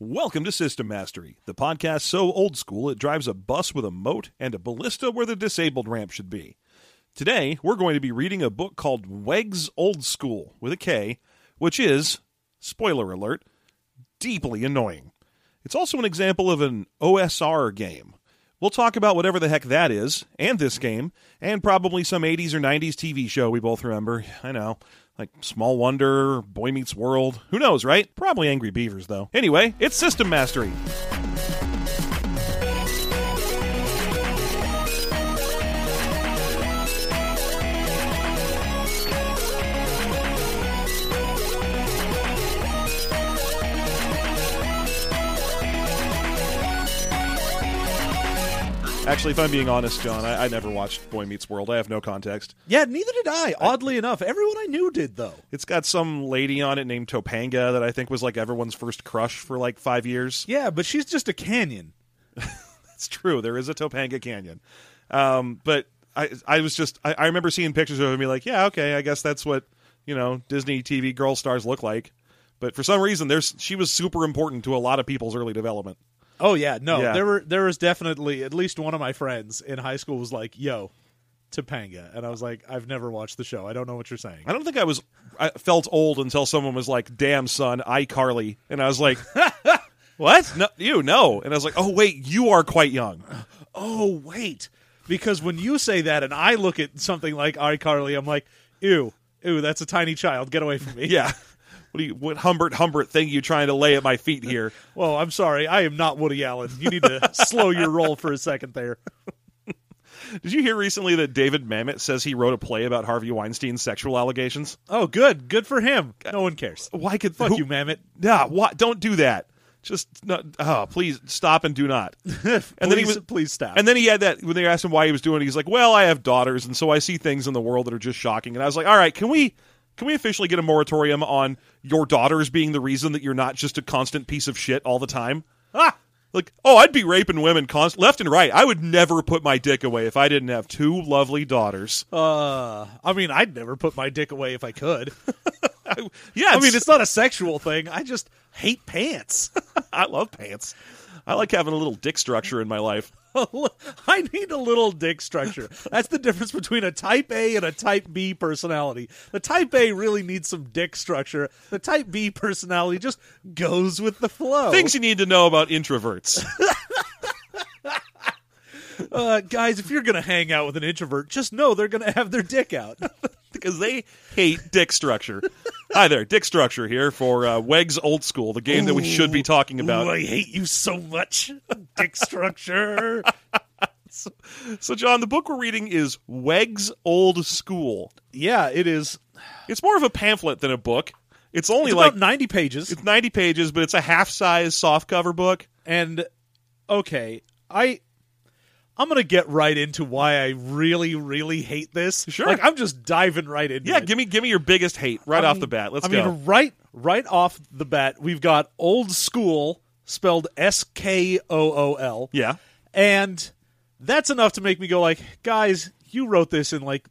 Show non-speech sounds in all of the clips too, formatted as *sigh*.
Welcome to System Mastery, the podcast so old school it drives a bus with a moat and a ballista where the disabled ramp should be. Today, we're going to be reading a book called Wegs Old School with a K, which is, spoiler alert, deeply annoying. It's also an example of an OSR game. We'll talk about whatever the heck that is, and this game, and probably some 80s or 90s TV show we both remember. I know. Like Small Wonder, Boy Meets World. Who knows, right? Probably Angry Beavers, though. Anyway, it's System Mastery. Actually, if I'm being honest, John, I, I never watched Boy Meets World. I have no context. Yeah, neither did I. Oddly enough, everyone I knew did though. It's got some lady on it named Topanga that I think was like everyone's first crush for like five years. Yeah, but she's just a canyon. *laughs* That's true. There is a Topanga Canyon. Um, but I, I was just, I, I remember seeing pictures of it and be like, yeah, okay, I guess that's what, you know, Disney TV girl stars look like. But for some reason, there's she was super important to a lot of people's early development. Oh yeah, no, Yeah. there were there was definitely at least one of my friends in high school was like, "Yo, Topanga," and I was like, "I've never watched the show. I don't know what you're saying." I don't think I was, I felt old until someone was like, damn, son, iCarly. And I was like, *laughs* what? No, you, no. And I was like, oh, wait, you are quite young. *gasps* Oh wait, because when you say that and I look at something like iCarly, I'm like, "Ew, ew, that's a tiny child. Get away from me." *laughs* Yeah. What, you, what Humbert Humbert thing you trying to lay at my feet here? *laughs* Well, I'm sorry, I am not Woody Allen. You need to *laughs* slow your roll for a second there. *laughs* Did you hear recently that David Mamet says he wrote a play about Harvey Weinstein's sexual allegations? Oh, good, good for him. No one cares. Why could Fuck who- you, Mamet. Nah, what? Don't do that. Just not. Oh, please stop and do not. and then he was- please stop. And then he had that when they asked him why he was doing it. He's like, "Well, I have daughters, and so I see things in the world that are just shocking." And I was like, "All right, can we can we officially get a moratorium on your daughters being the reason that you're not just a constant piece of shit all the time?" ah, Like, oh, I'd be raping women const- left and right. I would never put my dick away if I didn't have two lovely daughters. uh, I mean, I'd never put my dick away if I could. Yeah, *laughs* I mean, it's not a sexual thing. I just hate pants. *laughs* I love pants. I like having a little dick structure in my life. *laughs* I need a little dick structure. That's the difference between a type A and a type B personality. The type A really needs some dick structure. The type B personality just goes with the flow. Things you need to know about introverts. *laughs* uh, guys, if you're gonna hang out with an introvert, just know they're gonna have their dick out. *laughs* because they hate dick structure. Hi there, dick structure here for uh, Wegs Old School, the game that we should be talking about. Ooh, I hate you so much, dick structure. *laughs* So, John, the book we're reading is Wegs Old School. yeah, it is. It's more of a pamphlet than a book. It's only It's like about ninety pages. it's ninety pages, but it's a half-size softcover book. And okay, I I'm gonna get right into why I really, really hate this. Sure. like I'm just diving right into Yeah, it. give me give me your biggest hate right I off mean- the bat. Let's I go. mean, right, right off the bat, we've got old school spelled S K O O L, yeah, and that's enough to make me go like, guys, you wrote this in like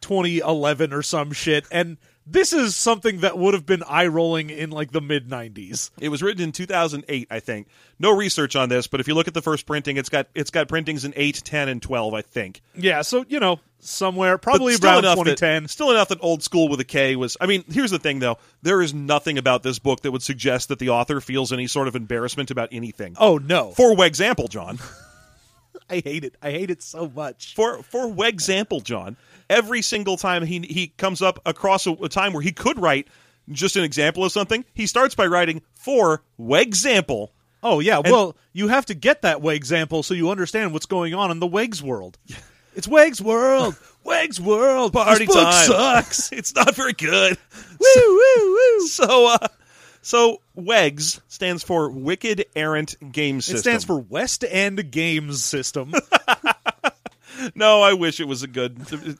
2011 or some shit, and this is something that would have been eye rolling in like the mid 90s. it was written in 2008, I think. No research on this, but if you look at the first printing, it's got it's got printings in 8, 10, and 12, I think. Yeah, so you know, somewhere probably around enough 2010. That, still enough that old school with a K was. I mean, here's the thing though: there is nothing about this book that would suggest that the author feels any sort of embarrassment about anything. Oh no, For example, John. I hate it. I hate it so much. For for weg example, John. Every single time he he comes up across a, a time where he could write just an example of something, he starts by writing for weg example. Oh yeah, well, you have to get that way example so you understand what's going on in the Wegs world. *laughs* It's Wegs world. Wegs world. Party this book time. sucks. *laughs* It's not very good. woo woo woo. *laughs* So uh so WEGS stands for Wicked Errant Game System. It stands for West End Games System. *laughs* *laughs* No, I wish it was a good uh,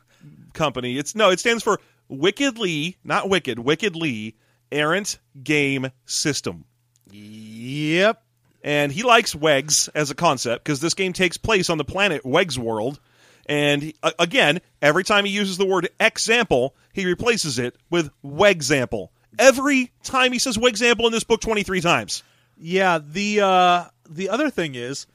company. It's no, it stands for Wickedly, not Wicked, Wickedly Errant Game System. yep. And he likes Wegs as a concept because this game takes place on the planet Wegs World. And uh, again, every time he uses the word example, he replaces it with Wegsample. Every time he says Wegsample in this book 23 times. Yeah, the uh the other thing is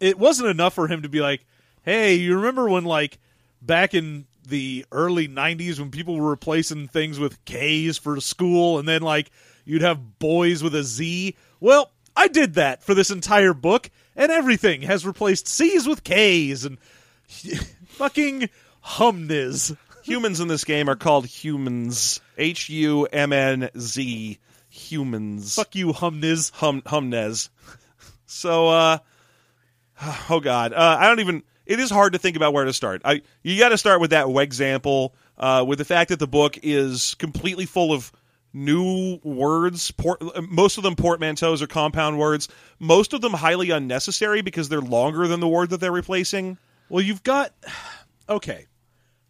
it wasn't enough for him to be like, "Hey, you remember when like back in the early 90s when people were replacing things with K's for school and then like you'd have boys with a Z?" Well, I did that for this entire book and everything has replaced C's with K's and *laughs* fucking humniz. Humans in this game are called humans. H U M N Z. Humans. Fuck you, humniz. hum humnez. So uh *sighs* oh god. Uh I don't even it is hard to think about where to start. I you got to start with that example uh with the fact that the book is completely full of new words, port, most of them portmanteaus or compound words, most of them highly unnecessary because they're longer than the word that they're replacing. Well, you've got *sighs* okay.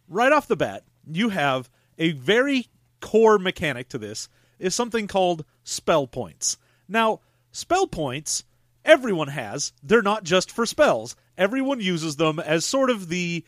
Right off the bat, you have a very core mechanic to this is something called spell points. Now, spell points everyone has. They're not just for spells. Everyone uses them as sort of the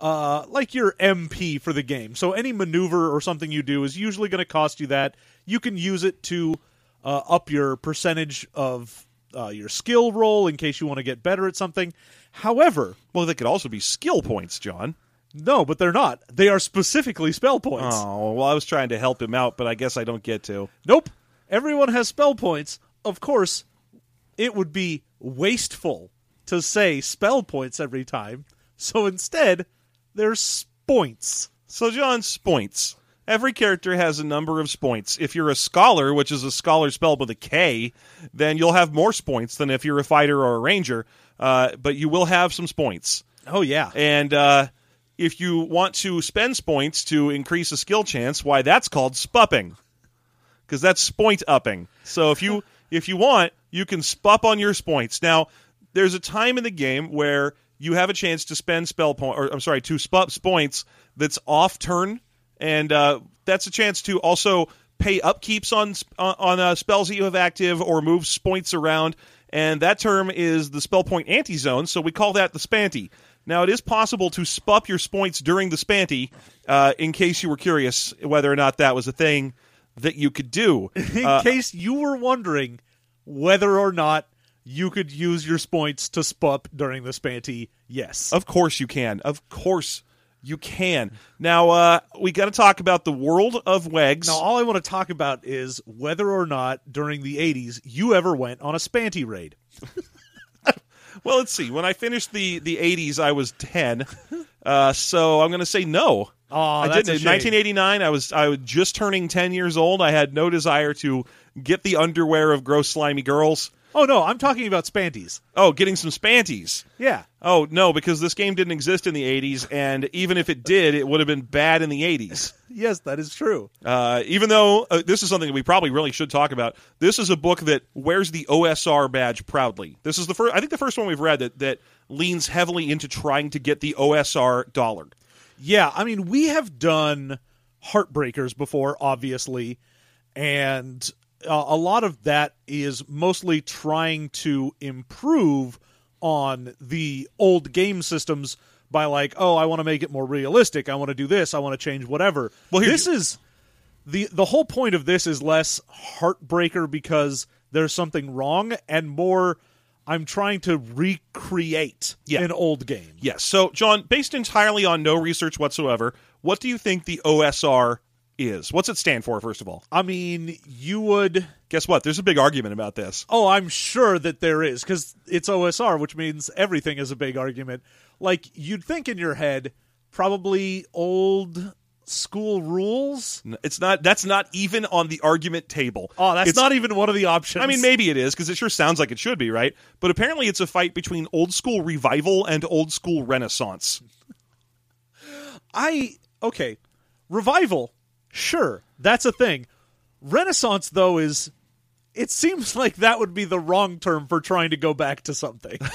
uh, like your MP for the game. So any maneuver or something you do is usually going to cost you that. You can use it to uh, up your percentage of uh, your skill roll in case you want to get better at something. However, Well, they could also be skill points, John. No, but they're not. They are specifically spell points. Oh, well, I was trying to help him out, but I guess I don't get to. Nope. Everyone has spell points. Of course, it would be wasteful to say spell points every time. So instead, there's points. So, John, spoints. Every character has a number of spoints. If you're a scholar, which is a scholar spelled with a K, then you'll have more spoints than if you're a fighter or a ranger. Uh, but you will have some spoints. Oh yeah. And uh, if you want to spend spoints to increase a skill chance, why that's called spupping, because that's spoint upping. So if you *laughs* if you want, you can spup on your spoints. Now, there's a time in the game where you have a chance to spend spell point, or I'm sorry, to spup spoints that's off turn, and uh, that's a chance to also pay upkeeps on on, on uh, spells that you have active or move spoints around. And that term is the spell point anti zone, so we call that the spanty. Now, it is possible to spup your spoints during the spanty, uh, in case you were curious whether or not that was a thing that you could do. *laughs* In Uh, case you were wondering whether or not you could use your points to spup during the spanty, yes. Of course you can. Of course you can. Now, uh, we got to talk about the world of Wegs. Now, all I want to talk about is whether or not during the 80s you ever went on a spanty raid. *laughs* Well, let's see. When I finished the, the 80s, I was 10. *laughs* Uh, so I'm going to say no. Oh, I that's didn't. a In shame. 1989, I was I was just turning 10 years old. I had no desire to get the underwear of gross slimy girls. Oh, no, I'm talking about spanties. Oh, getting some spanties. Yeah. Oh no, because this game didn't exist in the 80s, and even if it did, it would have been bad in the 80s. *laughs* Yes, that is true. Uh, even though uh, this is something that we probably really should talk about, this is a book that wears the OSR badge proudly. This is the first, I think, the first one we've read that that leans heavily into trying to get the OSR dollar. Yeah, I mean, we have done Heartbreakers before, obviously, and uh, a lot of that is mostly trying to improve on the old game systems by like, oh, I want to make it more realistic. I want to do this. I want to change whatever. Well, this is the the whole point of this is less heartbreaker because there's something wrong and more I'm trying to recreate Yeah. an old game. Yes. So, John, based entirely on no research whatsoever, what do you think the OSR is? What's it stand for, first of all? I mean, you would Guess what? There's a big argument about this. Oh, I'm sure that there is because it's OSR, which means everything is a big argument. Like you'd think in your head, probably old school rules. It's not. That's not even on the argument table. Oh, that's It's- not even one of the options. I mean, maybe it is because it sure sounds like it should be, right? But apparently, it's a fight between old school revival and old school renaissance. I okay, revival, sure, that's a thing. Renaissance, though, is it seems *laughs* like that would be the wrong term for trying to go back to something. *laughs*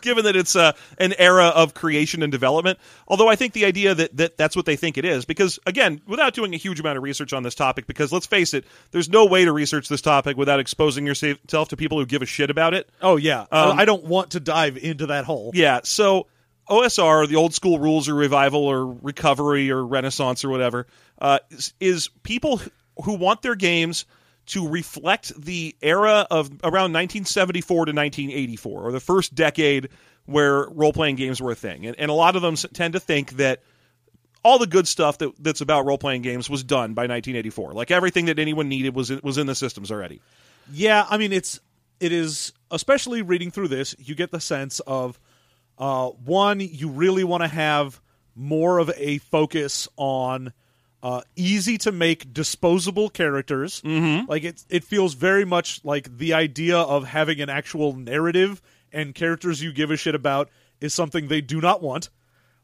Given that it's uh, an era of creation and development, although I think the idea that, that that's what they think it is, because again, without doing a huge amount of research on this topic, because let's face it, there's no way to research this topic without exposing yourself to people who give a shit about it. oh yeah, Um, I don't want to dive into that hole. Yeah, so OSR, the old school rules or revival or recovery or renaissance or whatever, uh, is, is people who want their games to reflect the era of around 1974 to 1984, or the first decade where role playing games were a thing. And, and a lot of them tend to think that all the good stuff that, that's about role playing games was done by 1984. Like everything that anyone needed was was in the systems already. Yeah, I mean it's it is especially reading through this, you get the sense of uh, one, you really want to have more of a focus on uh, easy to make disposable characters. Mm-hmm. Like it, it feels very much like the idea of having an actual narrative and characters you give a shit about is something they do not want,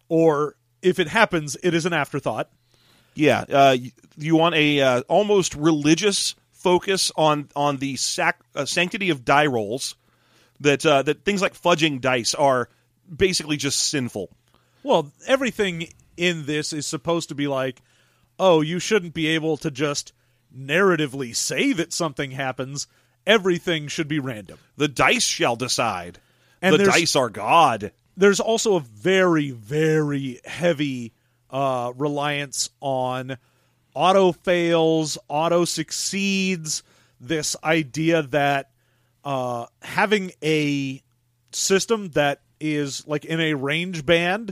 or if it happens, it is an afterthought. Yeah, uh, you want a uh, almost religious focus on on the sac- uh, sanctity of die rolls. That uh, that things like fudging dice are basically just sinful. Well, everything in this is supposed to be like, oh, you shouldn't be able to just narratively say that something happens. Everything should be random. The dice shall decide. And the dice are God. There's also a very, very heavy uh, reliance on auto fails, auto succeeds. This idea that uh, having a system that is like in a range band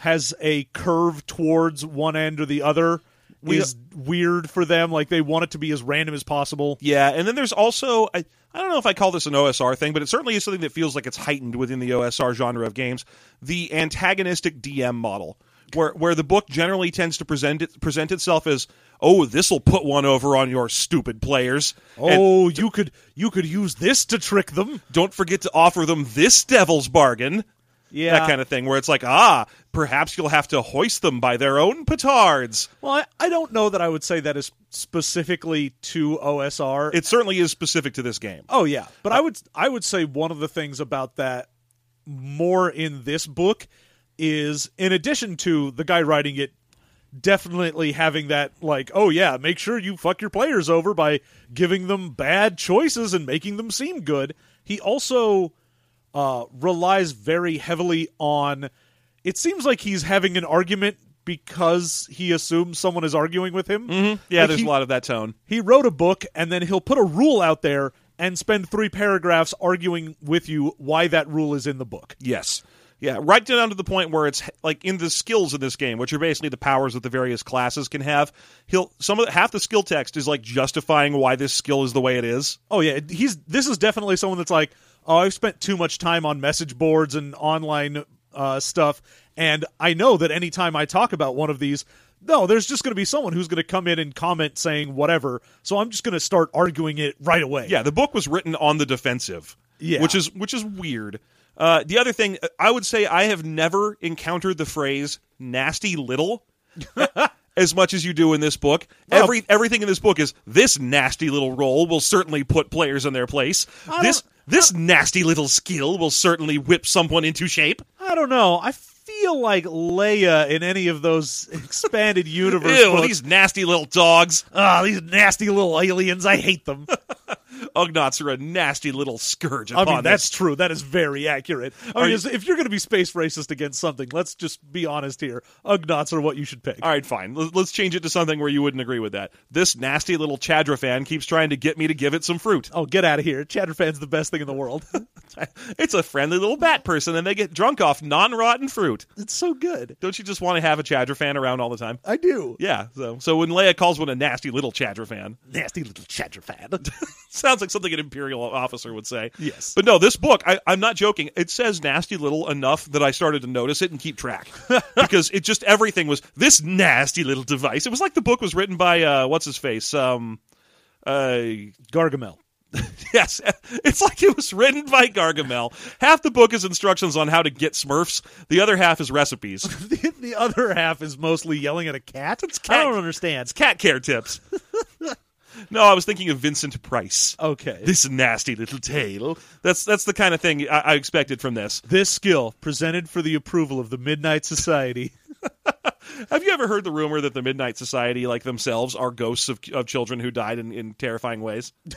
has a curve towards one end or the other is weird for them. Like they want it to be as random as possible. Yeah, and then there's also I, I don't know if I call this an OSR thing, but it certainly is something that feels like it's heightened within the OSR genre of games. The antagonistic DM model, where where the book generally tends to present it present itself as, oh, this will put one over on your stupid players. And Oh, you could you could use this to trick them. don't forget to offer them this devil's bargain. Yeah, That kind of thing, where it's like, ah, perhaps you'll have to hoist them by their own petards. Well, I, I don't know that I would say that is specifically to OSR. It certainly is specific to this game. oh yeah, but I would I would say one of the things about that more in this book is in addition to the guy writing it definitely having that like oh yeah make sure you fuck your players over by giving them bad choices and making them seem good he also uh, relies very heavily on it seems like he's having an argument because he assumes someone is arguing with him Yeah, Like, there's he- a lot of that tone. he wrote a book and then he'll put a rule out there and spend three paragraphs arguing with you why that rule is in the book. Yes. Yeah, right down to the point where it's like in the skills in this game, which are basically the powers that the various classes can have. He'll some of the, half the skill text is like justifying why this skill is the way it is. Oh yeah, he's this is definitely someone that's like, oh, I've spent too much time on message boards and online uh, stuff, and I know that anytime I talk about one of these. No, there's just going to be someone who's going to come in and comment saying whatever. So I'm just going to start arguing it right away. Yeah, the book was written on the defensive. Yeah. which is which is weird. Uh, the other thing, I would say, I have never encountered the phrase "nasty little." *laughs* As much as you do in this book, Well- every everything in this book is this nasty little role will certainly put players in their place. This this nasty little skill will certainly whip someone into shape. I don't know. I feel like Leia in any of those expanded *laughs* universe Ew, books. these nasty little dogs. Ah, these nasty little aliens. I hate them. *laughs* Ugnaughts are a nasty little scourge I mean, that's this. true. That is very accurate. I Are mean, you- if you're going to be space racist against something, let's just be honest here. Ugnaughts are what you should pick. All right, fine. Let- Let's change it to something where you wouldn't agree with that. This nasty little Chadra fan keeps trying to get me to give it some fruit. Oh, get out of here. Chadra fan's the best thing in the world. *laughs* It's a friendly little bat person, and they get drunk off non-rotten fruit. it's so good. Don't you just want to have a Chadra fan around all the time? I do. Yeah. So, so when Leia calls one a nasty little Chadra fan, Nasty little Chatterfan. *laughs* *laughs* sounds like something an Imperial officer would say. Yes. But no, this book, I, I'm not joking. It says nasty little enough that I started to notice it and keep track *laughs* because it just everything was this nasty little device. It was like the book was written by uh, what's his face. Um, uh, Gargamel. *laughs* yes, it's like it was written by Gargamel. Half the book is instructions on how to get Smurfs. The other half is recipes. *laughs* the, the other half is mostly yelling at a cat. cat- I don't understand. Cat care tips. No, I was thinking of Vincent Price. Okay. This nasty little tail. That's that's the kind of thing I, I expected from this. This skill presented for the approval of the Midnight Society. *laughs* Have you ever heard the rumor that the Midnight Society, like themselves, are ghosts of, of children who died in, in terrifying ways? *laughs*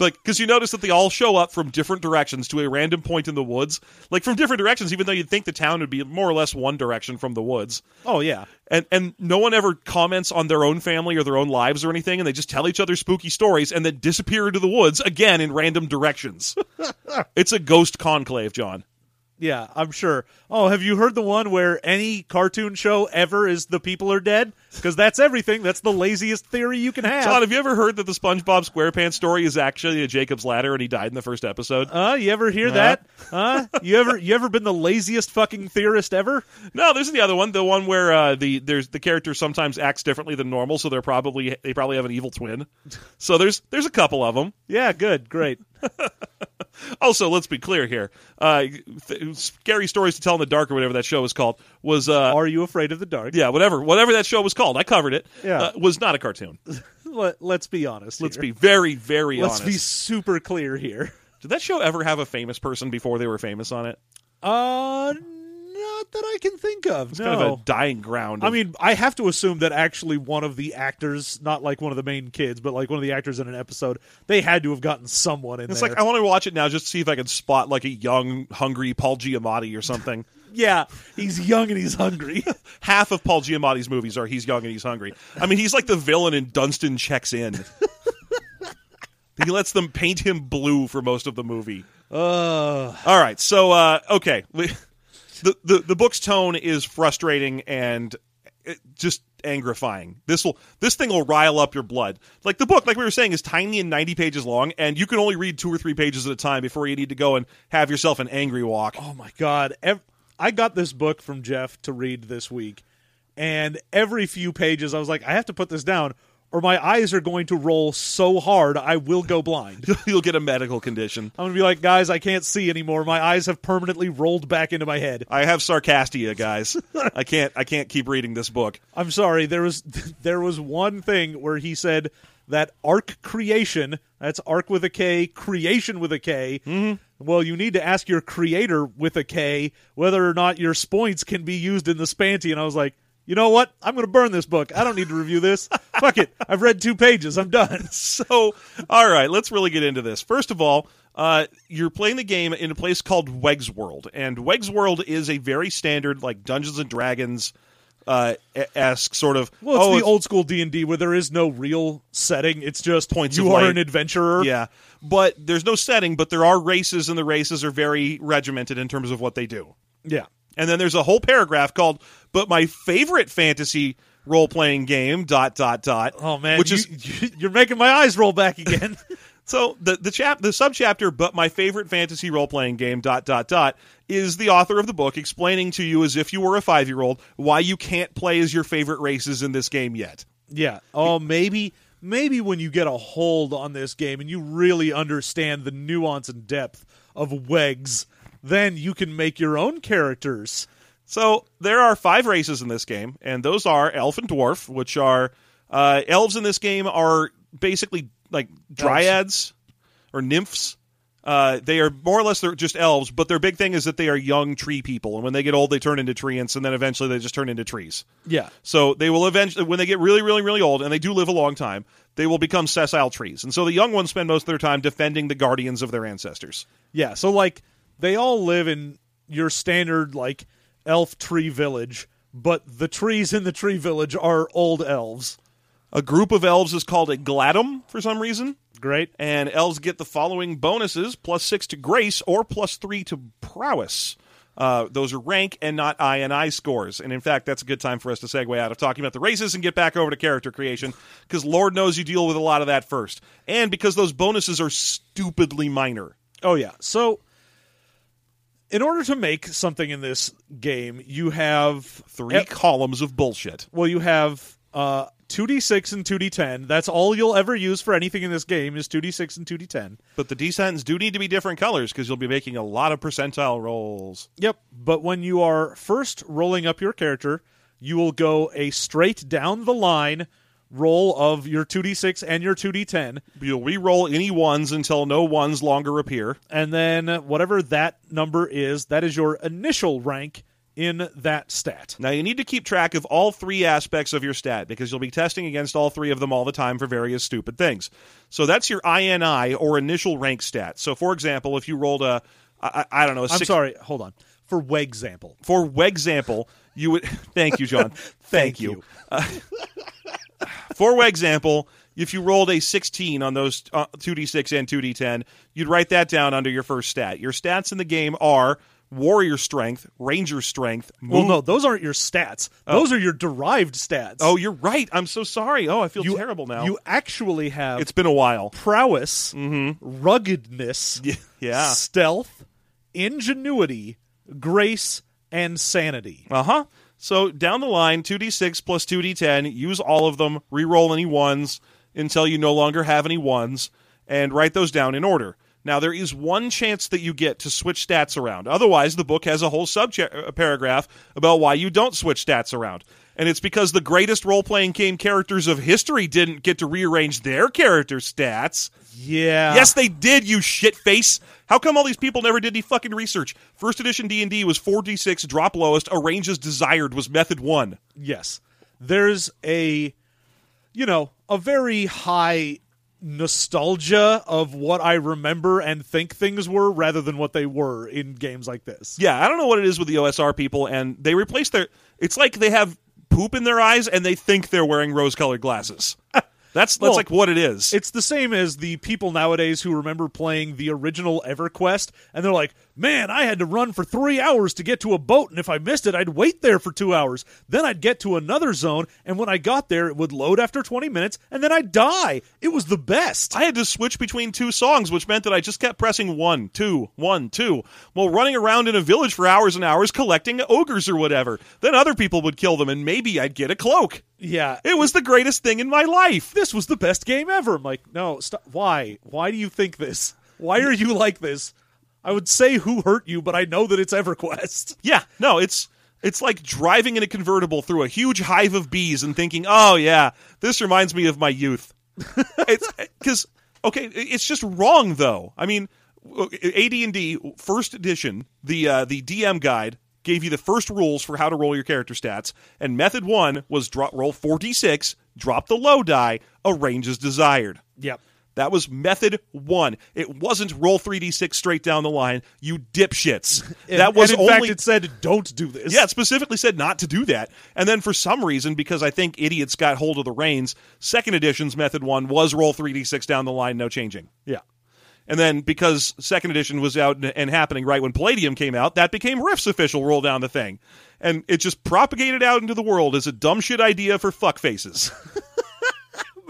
Like, because you notice that they all show up from different directions to a random point in the woods, like from different directions, even though you'd think the town would be more or less one direction from the woods. Oh yeah. And and no one ever comments on their own family or their own lives or anything, and they just tell each other spooky stories and then disappear into the woods again in random directions. *laughs* it's a ghost conclave, John. Yeah, I'm sure. Oh, have you heard the one where any cartoon show ever is the people are dead? Because that's everything. That's the laziest theory you can have. John, have you ever heard that the SpongeBob SquarePants story is actually a Jacob's Ladder and he died in the first episode? Uh, you ever hear that? Huh? You ever you ever been the laziest fucking theorist ever? No, there's the other one, the one where uh, the there's the character sometimes acts differently than normal, so they're probably they probably have an evil twin. So there's there's a couple of them. Yeah, good, great. *laughs* *laughs* Also, let's be clear here. Uh, th- scary stories to tell in the dark, or whatever that show was called, was uh, Are you afraid of the dark? yeah, whatever, whatever that show was called. I covered it. Yeah. uh, was not a cartoon. *laughs* Let, let's be honest. Let's here. be very, very Let's honest. be super clear here. Did that show ever have a famous person before they were famous on it? Uh, not that I can think of. It's no. kind of a dying ground. I mean, I have to assume that actually one of the actors, not like one of the main kids, but like one of the actors in an episode, they had to have gotten someone in it's there. like I want to watch it now just to see if I can spot like a young, hungry Paul Giamatti or something. *laughs* yeah, he's young and he's hungry. *laughs* Half of Paul Giamatti's movies are he's young and he's hungry. I mean, he's like the villain in Dunstan Checks In. *laughs* he lets them paint him blue for most of the movie. uh, All right, so uh, okay, We- the, the the book's tone is frustrating and uh, just angrifying. This will this thing will rile up your blood. Like the book, like we were saying, is tiny and ninety pages long, and you can only read two or three pages at a time before you need to go and have yourself an angry walk. oh my god! I got this book from Jeff to read this week, and every few pages I was like, I have to put this down, or my eyes are going to roll so hard I will go blind. *laughs* You'll get a medical condition. I'm gonna be like, guys, I can't see anymore. My eyes have permanently rolled back into my head. I have sarcastia, guys. *laughs* I can't I can't keep reading this book. I'm sorry. There was *laughs* there was one thing where he said that arc creation. That's arc with a K, creation with a K. Mm-hmm. Well, you need to ask your creator with a K whether or not your spoints can be used in the spanty. And I was like, you know what? I'm going to burn this book. I don't need to review this. *laughs* Fuck it. I've read two pages. I'm done. *laughs* So, all right, let's really get into this. First of all, uh, you're playing the game in a place called Wegs World, and Wegs World is a very standard, like Dungeons and Dragons uh, esque sort of. Well, it's oh, the old school D and D where there is no real setting. It's just Points you are light. an adventurer. Yeah, but there's no setting, but there are races, and the races are very regimented in terms of what they do. yeah. And then there's a whole paragraph called "But my favorite fantasy role playing game." Dot dot dot. Oh man, which you, is *laughs* you're making my eyes roll back again. *laughs* So the the chap the subchapter, but my favorite fantasy role playing game dot dot dot is the author of the book explaining to you as if you were a five year old why you can't play as your favorite races in this game yet. Yeah. Oh, maybe maybe when you get a hold on this game and you really understand the nuance and depth of Wegs, then you can make your own characters. So there are five races in this game, and those are elf and dwarf, which are uh, elves in this game are basically like dryads or nymphs. Uh, they are more or less they're just elves, but their big thing is that they are young tree people, and when they get old, they turn into treants, and then eventually they just turn into trees. Yeah. So they will eventually, when they get really, really, really old, and they do live a long time, they will become sessile trees. And so the young ones spend most of their time defending the guardians of their ancestors. Yeah. So like they all live in your standard like elf tree village, but the trees in the tree village are old elves. A group of elves is called a gladum for some reason, Great. and elves get the following bonuses plus six to grace or plus three to prowess. Uh, those are rank and not I and I scores. And in fact, that's a good time for us to segue out of talking about the races and get back over to character creation because Lord knows you deal with a lot of that first. And because those bonuses are stupidly minor. Oh yeah. So in order to make something in this game, you have Three Eh, columns of bullshit. Well, you have uh, 2d6 and 2d10. That's all you'll ever use for anything in this game is 2d6 and 2d10. But the d10s do need to be different colors because you'll be making a lot of percentile rolls. Yep. But when you are first rolling up your character, you will go a straight down the line roll of your 2d6 and your 2d10. You'll re-roll any ones until no ones longer appear. And then whatever that number is, that is your initial rank in that stat. Now, you need to keep track of all three aspects of your stat because you'll be testing against all three of them all the time for various stupid things. So that's your INI or initial rank stat. So, for example, if you rolled a, I, I don't know, a I'm sorry, hold on. For example, for example, you would. *laughs* Thank you, John. *laughs* thank, you. you. Uh, *laughs* for example, if you rolled a 16 on those uh, 2d6 and 2d10, you'd write that down under your first stat. Your stats in the game are warrior strength, ranger strength. Well, no, those aren't your stats. Those are your derived stats. Oh, you're right. I'm so sorry. Oh, I feel you, terrible now. You actually have it's been a while. prowess, ruggedness, yeah. stealth, ingenuity, grace, and sanity. Uh huh. So down the line, 2d6 plus 2d10, use all of them, re-roll any ones until you no longer have any ones, and write those down in order. Now, there is one chance that you get to switch stats around. Otherwise, the book has a whole sub uh, paragraph about why you don't switch stats around. And it's because the greatest role playing game characters of history didn't get to rearrange their character stats. Yeah. Yes, they did. You shit face. How come all these people never did any fucking research? First edition D and D was four d six, drop lowest. Arrange as desired was method one. Yes. There's a, you know, a very high nostalgia of what I remember and think things were rather than what they were in games like this. Yeah, I don't know what it is with the OSR people, and they replace their. It's like they have poop in their eyes and they think they're wearing rose colored glasses. *laughs* That's that's Well, like what it is. It's the same as the people nowadays who remember playing the original EverQuest, and they're like, "Man, I had to run for three hours to get to a boat, and if I missed it, I'd wait there for two hours. Then I'd get to another zone, and when I got there, it would load after twenty minutes, and then I'd die. It was the best." I had to switch between two songs, which meant that I just kept pressing one, two, one, two, while running around in a village for hours and hours collecting ogres or whatever. Then other people would kill them, and maybe I'd get a cloak. yeah, It was the greatest thing in my life. this was the best game ever. I'm like, no, stop. Why? Why do you think this? Why are you like this? I would say who hurt you, but I know that it's EverQuest. *laughs* Yeah, no, it's it's like driving in a convertible through a huge hive of bees and thinking, "Oh yeah, this reminds me of my youth." *laughs* it's because okay, it's just wrong though. I mean, AD&D first edition, the uh, the DM guide gave you the first rules for how to roll your character stats, and method one was drop roll four d six, drop the low die, arrange as desired. Yep. That was method one. It wasn't roll 3d6 straight down the line, you dipshits. *laughs* And- that was and in only. fact, it said, "Don't do this." yeah, it specifically said not to do that. And then for some reason, because I think idiots got hold of the reins, second edition's method one was roll 3d6 down the line, no changing. yeah. And then because second edition was out and, and happening right when Palladium came out, that became Rift's official roll down the thing. And it just propagated out into the world as a dumb shit idea for fuckfaces. *laughs*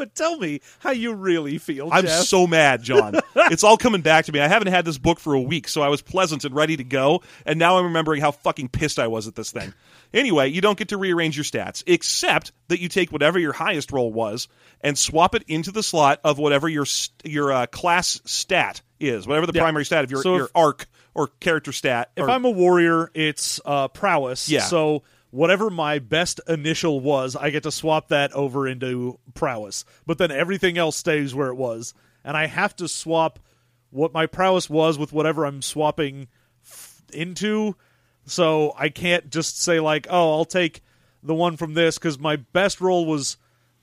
But tell me how you really feel, I'm Jeff. so mad, John. *laughs* it's all coming back to me. I haven't had this book for a week, so I was pleasant and ready to go, and now I'm remembering how fucking pissed I was at this thing. Anyway, you don't get to rearrange your stats, except that you take whatever your highest roll was and swap it into the slot of whatever your your uh, class stat is, whatever the Yeah. primary stat of your, So if- your arc or character stat. if or- I'm a warrior, it's uh, prowess. Yeah. So whatever my best initial was, I get to swap that over into prowess. But then everything else stays where it was, and I have to swap what my prowess was with whatever I'm swapping f- into. So I can't just say like, "Oh, I'll take the one from this" because my best roll was.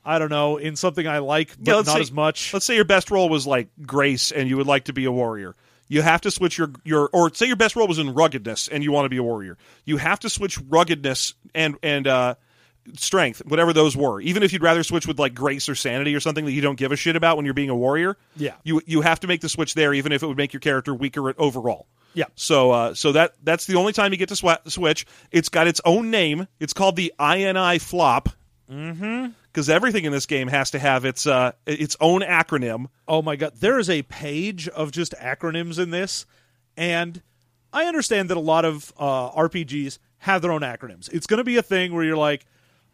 I don't know, in something I like, but Yeah, not say- as much. Let's say your best role was like grace, and you would like to be a warrior. You have to switch your your or say your best role was in ruggedness, and you want to be a warrior. You have to switch ruggedness and and uh, strength, whatever those were. Even if you'd rather switch with like grace or sanity or something that you don't give a shit about when you're being a warrior. Yeah. you you have to make the switch there, even if it would make your character weaker overall. Yeah. So uh, so that that's the only time you get to swa- switch. It's got its own name. It's called the INI flop. Mm-hmm. Because everything in this game has to have its uh, its own acronym. Oh my god, there is a page of just acronyms in this, and I understand that a lot of uh, RPGs have their own acronyms. It's going to be a thing where you're like,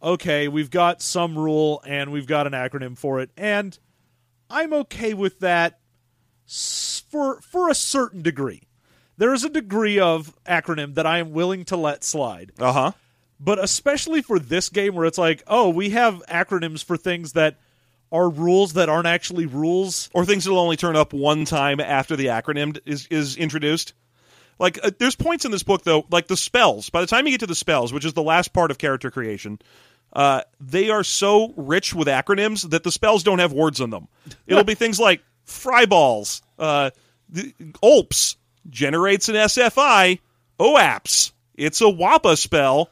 okay, we've got some rule and we've got an acronym for it, and I'm okay with that for for a certain degree. There is a degree of acronym that I am willing to let slide Uh huh. But especially for this game where it's like, oh, we have acronyms for things that are rules that aren't actually rules. Or things that'll only turn up one time after the acronym is is introduced. Like, uh, there's points in this book though, like the spells. By the time you get to the spells, which is the last part of character creation, uh, they are so rich with acronyms that the spells don't have words in them. It'll be things like fry balls, uh, the, generates an SFI, OAPS. It's a WAPA spell.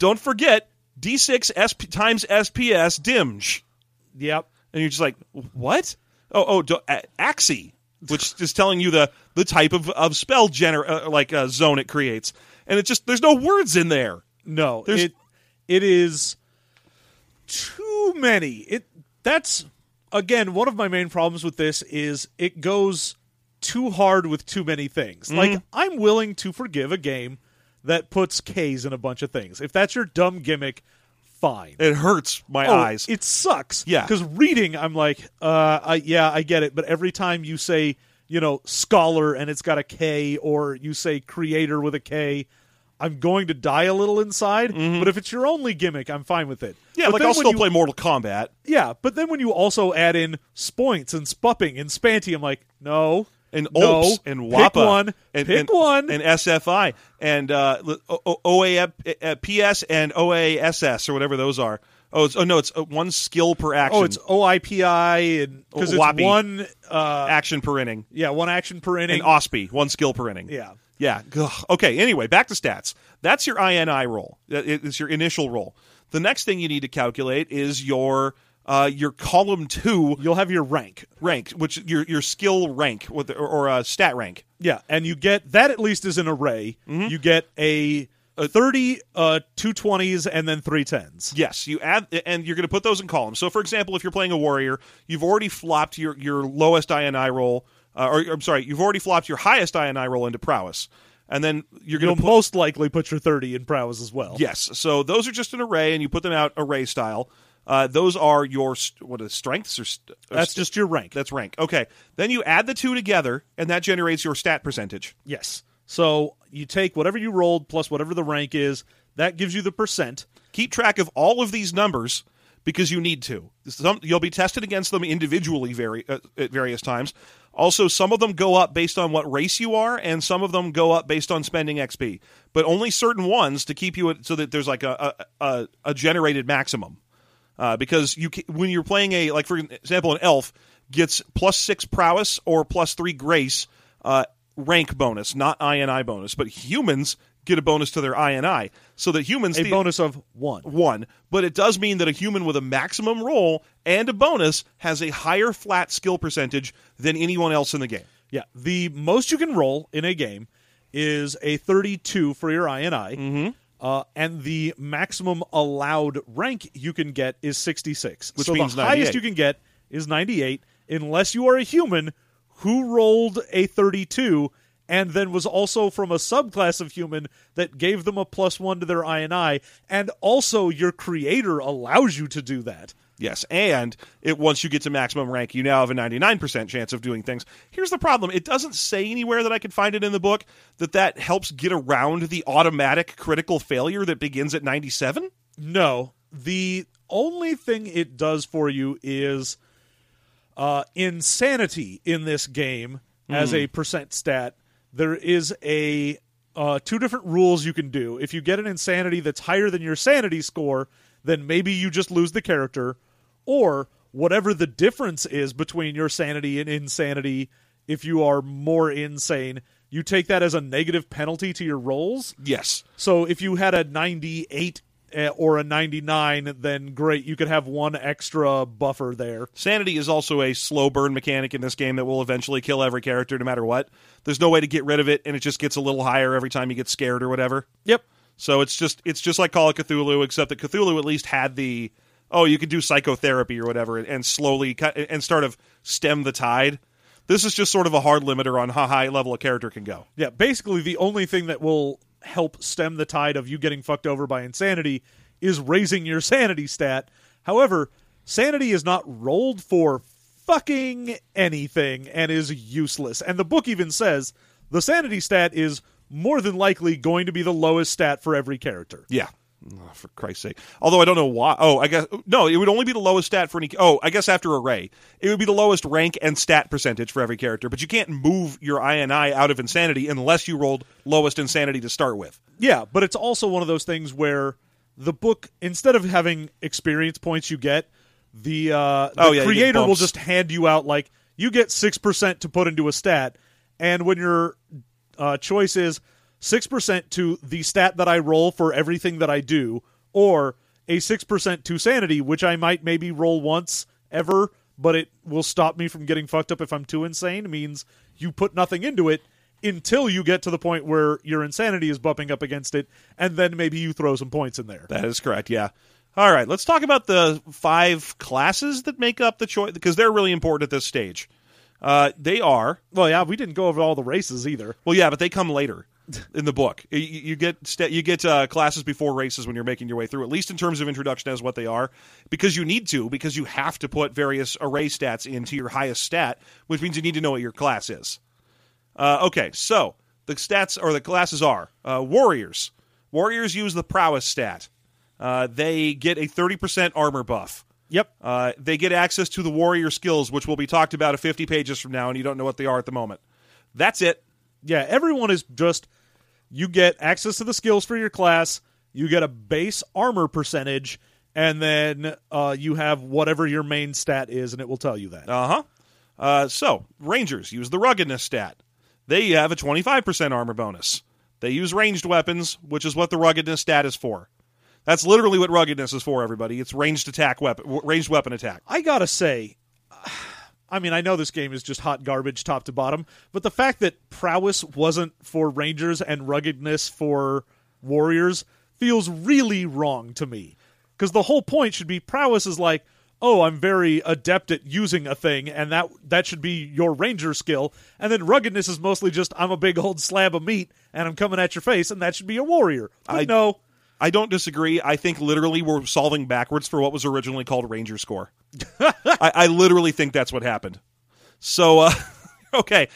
Don't forget D6 SP times SPS DIMJ. Yep. And you're just like, what? Oh, oh, do, a- Axie, which *laughs* is telling you the the type of, of spell gener uh, like uh, zone it creates, and it just there's no words in there. No, There's- it it is too many. It that's again one of my main problems with this is it goes too hard with too many things. Mm-hmm. Like I'm willing to forgive a game that puts K's in a bunch of things. If that's your dumb gimmick, fine. It hurts my Oh, eyes. It sucks. Yeah. Because reading, I'm like, uh, I, yeah, I get it. But every time you say, you know, scholar and it's got a K, or you say creator with a K, I'm going to die a little inside. But if it's your only gimmick, I'm fine with it. Mm-hmm. yeah, But like I'll still you- play Mortal Kombat Yeah, but then when you also add in spoints and spupping and spanty, I'm like, no. And no, OLPS and pick one, and, pick and- one. and SFI and uh, O- O- OA uh, PS and OASS or whatever those are. Oh, oh no, it's uh, one skill per action. oh, it's OIPI and because it's one, uh, action per inning. yeah, one action per inning. And OSPI, one skill per inning. Yeah. Yeah. Ugh. Okay. Anyway, back to stats. That's your INI roll. That- It's your initial roll. The next thing you need to calculate is your uh, your column two You'll have your rank. rank, which your your skill rank with or, or uh, stat rank. Yeah, and you get that at least is an array. Mm-hmm. You get a, a 30, uh, two 20s, and then 310s Yes, you add, and you're going to put those in columns. So, for example, if you're playing a warrior, you've already flopped your your lowest INI roll, uh, or I'm sorry, you've already flopped your highest INI roll into prowess, and then you're going to most likely put your 30 in prowess as well. Yes. So those are just an array, and you put them out array style. Uh, those are your what is strengths or, st- That's st- just your rank. that's rank. Okay. Then you add the two together, and that generates your stat percentage. yes. So you take whatever you rolled plus whatever the rank is, that gives you the percent. Keep track of all of these numbers because you need to. Some, you'll be tested against them individually vari- uh, at various times. Also, some of them go up based on what race you are, and some of them go up based on spending XP. But only certain ones to keep you at, so that there's like a, a, a generated maximum. Uh, because you ca- when you're playing a like for example an elf gets plus six prowess or plus three grace uh, rank bonus, not INI bonus, but humans get a bonus to their INI, so that humans A the- bonus of one. one, but it does mean that a human with a maximum roll and a bonus has a higher flat skill percentage than anyone else in the game. Yeah. The most you can roll in a game is a 32 for your INI. Mm-hmm. Uh, and the maximum allowed rank you can get is 66. Which so means the highest you can get is 98 unless you are a human who rolled a 32 and then was also from a subclass of human that gave them a plus 1 to their INI and also your creator allows you to do that. Yes, and it once you get to maximum rank, you now have a 99% chance of doing things. Here's the problem. It doesn't say anywhere that I could find it in the book that that helps get around the automatic critical failure that begins at 97. No, the only thing it does for you is uh, insanity in this game as a percent stat. There is a uh, two different rules you can do. If you get an insanity that's higher than your sanity score, then maybe you just lose the character, or whatever the difference is between your sanity and insanity. If you are more insane, you take that as a negative penalty to your rolls. Yes. So if you had a 98 eh, or a 99, then great, you could have one extra buffer there. Sanity is also a slow burn mechanic in this game that will eventually kill every character no matter what. There's no way to get rid of it, and it just gets a little higher every time you get scared or whatever. Yep. So it's just it's just like Call of Cthulhu, except that Cthulhu at least had the oh you could do psychotherapy or whatever and, slowly cut and sort of stem the tide. This is just sort of a hard limiter on how high level a character can go. Yeah, basically the only thing that will help stem the tide of you getting fucked over by insanity is raising your sanity stat. However, sanity is not rolled for fucking anything and is useless. And the book even says the sanity stat is more than likely going to be the lowest stat for every character. Yeah. Oh, for Christ's sake. Although I don't know why. Oh, I guess no. It would only be the lowest stat for any. Oh, I guess after array, it would be the lowest rank and stat percentage for every character. But you can't move your INI out of insanity unless you rolled lowest insanity to start with. Yeah, but it's also one of those things where the book, instead of having experience points you get, the, uh, the Oh, yeah, creator will just hand you out like you get six percent to put into a stat, and when your uh, choice is six percent to the stat that I roll for everything that I do, or a six percent to sanity, which I might maybe roll once ever, but it will stop me from getting fucked up if I'm too insane. Means you put nothing into it until you get to the point where your insanity is bumping up against it, and then maybe you throw some points in there. That is correct. Yeah. All right. Let's talk about the five classes that make up the choice because they're really important at this stage. Uh, they are Well, yeah, we didn't go over all the races either. well, yeah, but they come later in the book. You, you get sta you get uh, classes before races when you're making your way through, at least in terms of introduction as what they are, because you need to, because you have to put various array stats into your highest stat, which means you need to know what your class is. Uh, okay, so the stats or the classes are uh, warriors. Warriors use the prowess stat. Uh, they get a 30% armor buff. Yep. Uh, they get access to the warrior skills, which will be talked about at 50 pages from now, and you don't know what they are at the moment. That's it. Yeah, everyone is just you get access to the skills for your class, you get a base armor percentage, and then uh, you have whatever your main stat is, and it will tell you that. Uh-huh. Uh So rangers use the ruggedness stat. They have a 25% armor bonus. They use ranged weapons, which is what the ruggedness stat is for. That's literally what ruggedness is for, everybody. It's ranged attack weapon, ranged weapon attack. I gotta say, I mean, I know this game is just hot garbage top to bottom, but the fact that prowess wasn't for rangers and ruggedness for warriors feels really wrong to me. Because the whole point should be prowess is like, oh, I'm very adept at using a thing, and that that should be your ranger skill. And then ruggedness is mostly just I'm a big old slab of meat and I'm coming at your face, and that should be a warrior. But I- no, I don't disagree. I think literally we're solving backwards for what was originally called Ranger Score. *laughs* I, I literally think that's what happened. So, uh, *laughs* okay.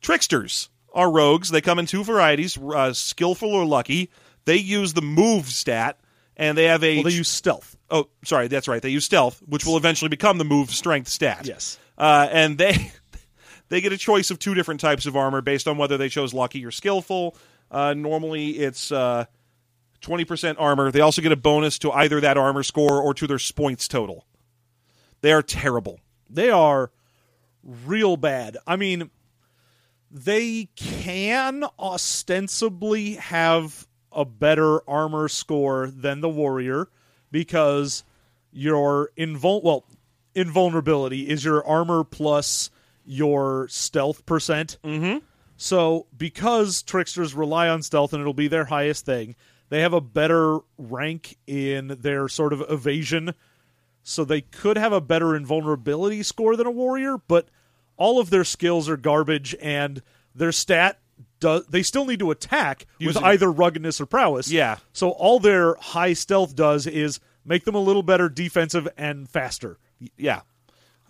Tricksters are rogues. They come in two varieties uh, skillful or lucky. They use the move stat, and they have a. well, they use stealth. oh, sorry, that's right. They use stealth, which will eventually become the move strength stat. Yes. Uh, and they. *laughs* They get a choice of two different types of armor based on whether they chose lucky or skillful. Uh, normally, it's uh, 20% armor. They also get a bonus to either that armor score or to their points total. They are terrible. They are real bad. I mean, they can ostensibly have a better armor score than the warrior because your invul well invulnerability is your armor plus your stealth percent. Mm-hmm. So because tricksters rely on stealth and it'll be their highest thing, they have a better rank in their sort of evasion so they could have a better invulnerability score than a warrior, but all of their skills are garbage and their stat does they still need to attack Using- with either ruggedness or prowess. Yeah. So all their high stealth does is make them a little better defensive and faster. Yeah.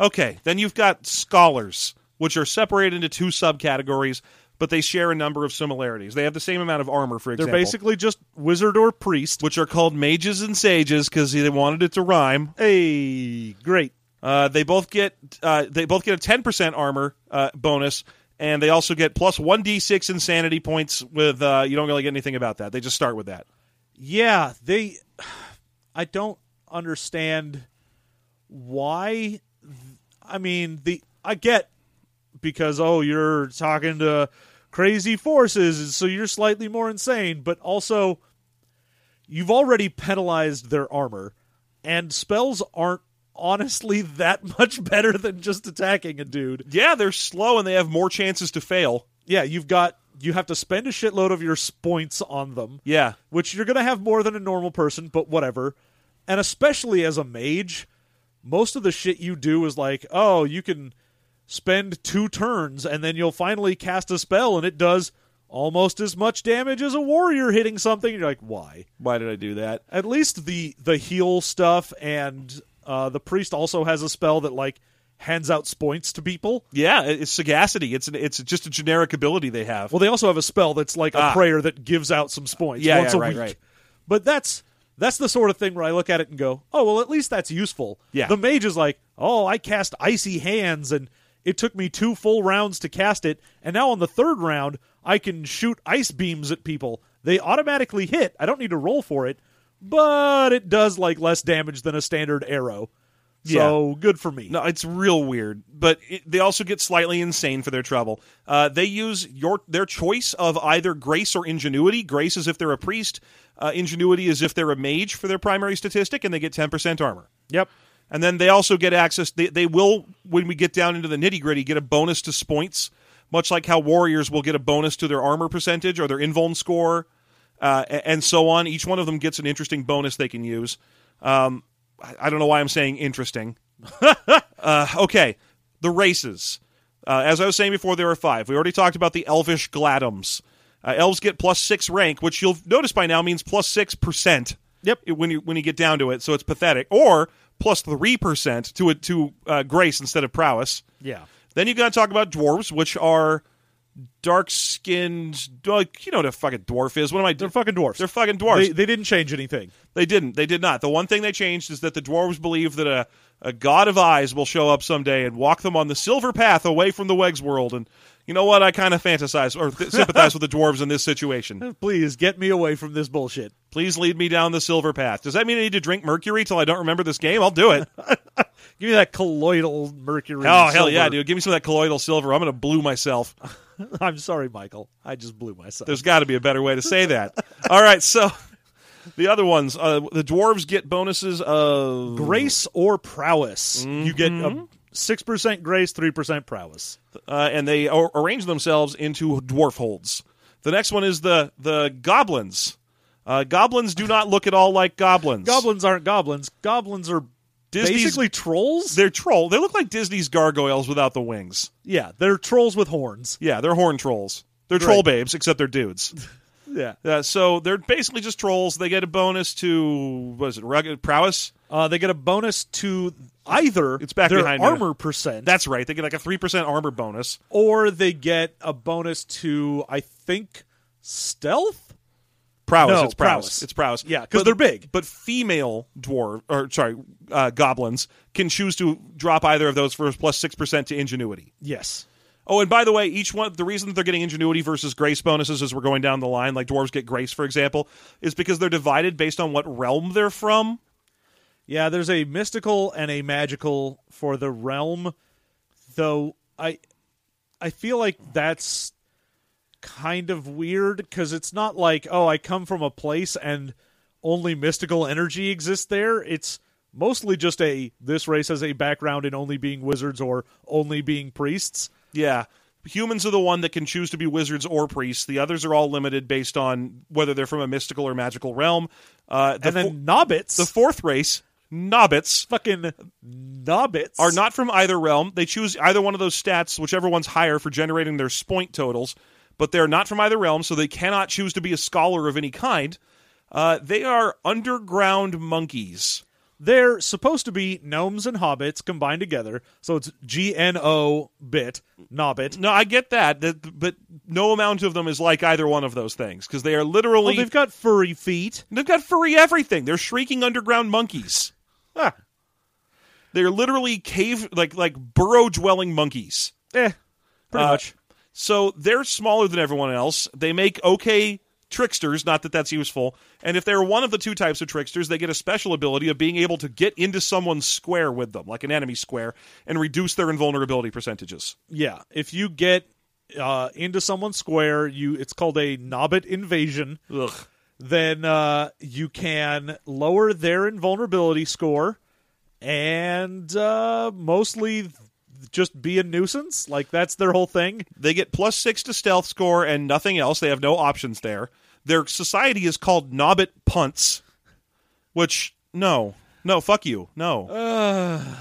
Okay, then you've got scholars, which are separated into two subcategories, but they share a number of similarities. They have the same amount of armor, for example. They're basically just wizard or priest. which are called mages and sages because they wanted it to rhyme. Hey, great. Uh, they both get uh, they both get a ten percent armor uh, bonus, and they also get plus one d six insanity points. With uh, you don't really get anything about that. They just start with that. Yeah, they. I don't understand why. I mean, the I get because oh, you're talking to crazy forces, so you're slightly more insane, but also you've already penalized their armor, and spells aren't honestly *laughs* that much better than just attacking a dude. Yeah, they're slow and they have more chances to fail. Yeah, you've got you have to spend a shitload of your points on them. Yeah, which you're going to have more than a normal person, but whatever. And especially as a mage, most of the shit you do is like, oh, you can spend two turns and then you'll finally cast a spell and it does almost as much damage as a warrior hitting something. You're like, why? why did I do that? At least the the heal stuff and uh, the priest also has a spell that like hands out points to people. Yeah, it's sagacity. It's an, it's just a generic ability they have. Well, they also have a spell that's like a Ah. prayer that gives out some points Yeah, once yeah, a right, week. right. But that's That's the sort of thing where I look at it and go, "Oh, well, at least that's useful." Yeah. The mage is like, "Oh, I cast icy hands and it took me two full rounds to cast it, and now on the third round, I can shoot ice beams at people. They automatically hit. I don't need to roll for it, but it does like less damage than a standard arrow. So good for me. No, it's real weird, but it, they also get slightly insane for their trouble. Uh, they use your their choice of either grace or ingenuity. Grace is if they're a priest. Uh, ingenuity is if they're a mage for their primary statistic, and they get ten percent armor. Yep. And then they also get access. They, they will, when we get down into the nitty gritty, get a bonus to points, much like how warriors will get a bonus to their armor percentage or their invuln score, uh, and so on. Each one of them gets an interesting bonus they can use. Um, I, I don't know why I'm saying interesting. *laughs* uh, okay, the races. Uh, as I was saying before, there are five. We already talked about the elvish gladums. Uh, elves get plus six rank, which you'll notice by now means plus six percent. Yep. When you when you get down to it, so it's pathetic. Or plus three percent to to uh, grace instead of prowess. Yeah. Then you got to talk about dwarves, which are dark skinned. Like you know what a fucking dwarf is. What am I? They're fucking dwarfs. They're fucking dwarves. They, they didn't change anything. They didn't. They did not. The one thing they changed is that the dwarves believe that a, a god of eyes will show up someday and walk them on the silver path away from the Wegs world. And you know what? I kind of fantasize or th- sympathize with the dwarves in this situation. *laughs* Please get me away from this bullshit. Please lead me down the silver path. Does that mean I need to drink mercury till I don't remember this game? I'll do it. *laughs* Give me that colloidal mercury. oh hell silver. yeah, dude! Give me some of that colloidal silver. I'm gonna blue myself. *laughs* I'm sorry, Michael. I just blew myself. There's got to be a better way to say that. All right, so the other ones, uh, the dwarves get bonuses of grace or prowess. You get Mm-hmm. a six percent grace, three percent prowess. uh, and they ar- arrange themselves into dwarf holds. The next one is the the goblins. Uh, goblins do not look at all like goblins. Goblins aren't goblins. Goblins are Disney's- basically trolls. They're troll. They look like Disney's gargoyles without the wings. yeah, they're trolls with horns. Yeah, they're horn trolls. They're troll babes, except they're dudes. *laughs* Yeah. Uh, so they're basically just trolls. They get a bonus to what is it? Rugged prowess. Uh, they get a bonus to either It's back their behind you. armor percent, That's right. They get like a three percent armor bonus. or they get a bonus to I think stealth. Prowess. No, it's prowess. prowess. It's prowess. Yeah, because they're big. But female dwarf, or sorry, uh, goblins can choose to drop either of those for plus six percent to ingenuity. Yes. Oh, and by the way, each one the reason that they're getting ingenuity versus grace bonuses as we're going down the line, like dwarves get grace, for example, is because they're divided based on what realm they're from. Yeah, there's a mystical and a magical for the realm, though I I feel like that's kind of weird because it's not like oh I come from a place and only mystical energy exists there. It's mostly just a this race has a background in only being wizards or only being priests. Yeah. Humans are the one that can choose to be wizards or priests. The others are all limited based on whether they're from a mystical or magical realm. Uh, the, and then fo- nobbits, the fourth race, nobbits, fucking nobbits are not from either realm. They choose either one of those stats, whichever one's higher for generating their spoint totals, but they're not from either realm, so they cannot choose to be a scholar of any kind. Uh, they are underground monkeys. They're supposed to be gnomes and hobbits combined together, so it's G N O bit, nobbit. No, I get that, that, but no amount of them is like either one of those things because they are Well, literally they've got furry feet. they've got furry everything. They're shrieking underground monkeys. *laughs* Ah, They're literally cave like like burrow dwelling monkeys. eh, pretty Uh, much. So they're smaller than everyone else. They make okay tricksters, not that that's useful. And if they're one of the two types of tricksters, they get a special ability of being able to get into someone's square with them, like an enemy square, and reduce their invulnerability percentages. Yeah, if you get uh, into someone's square, you it's called a nobbit invasion. Ugh. Then uh, you can lower their invulnerability score, and uh, mostly just be a nuisance. Like that's their whole thing. They get plus six to stealth score and nothing else. They have no options there. Their society is called Nobbit Punts, which no, no, fuck you, no. *sighs*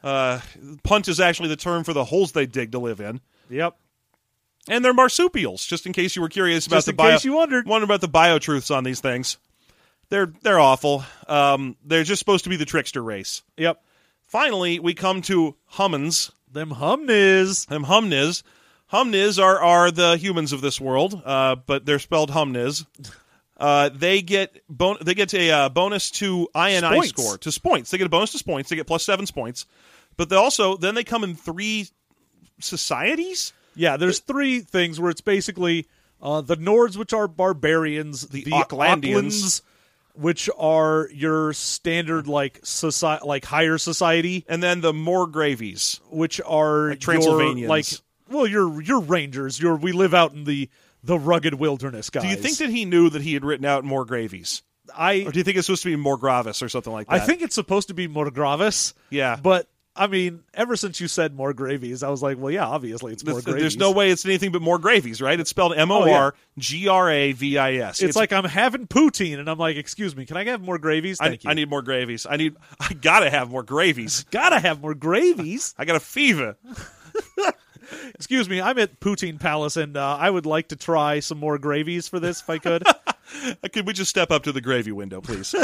Uh, punt is actually the term for the holes they dig to live in. Yep. And they're marsupials, just in case you were curious about Just the in bio, case you wondered. wonder about the bio truths on these things. They're they're awful. Um, they're just supposed to be the trickster race. Yep. Finally, we come to Humniz. Them humniz. Them Humniz. Humniz are are the humans of this world, uh, but they're spelled Humniz. Uh, they get bon- they get a uh, bonus to INI Spoints. score to points. They get a bonus to points. They get plus seven points, but they also then they come in three societies. Yeah, there's three things where it's basically uh, the Nords, which are barbarians, the, Aucklandians. Which are your standard like society, like higher society, and then the more gravies. which are Like your, like well, you're you're rangers. You're we live out in the the rugged wilderness, guys. Do you think that he knew that he had written out more gravies, I or do you think it's supposed to be more gravis or something like that? I think it's supposed to be more gravis. Yeah. but I mean, ever since you said more gravies, I was like, well, yeah, obviously it's more There's, gravies. there's no way it's anything but more gravies, right? It's spelled M O R G R A V I S. It's, like I'm having poutine, and I'm like, excuse me, can I have more gravies? I, you. I need more gravies. I need. I gotta have more gravies. *laughs* gotta have more gravies. *laughs* I got a fever. *laughs* Excuse me, I'm at Poutine Palace, and uh, I would like to try some more gravies for this if I could. *laughs* Could we just step up to the gravy window, please?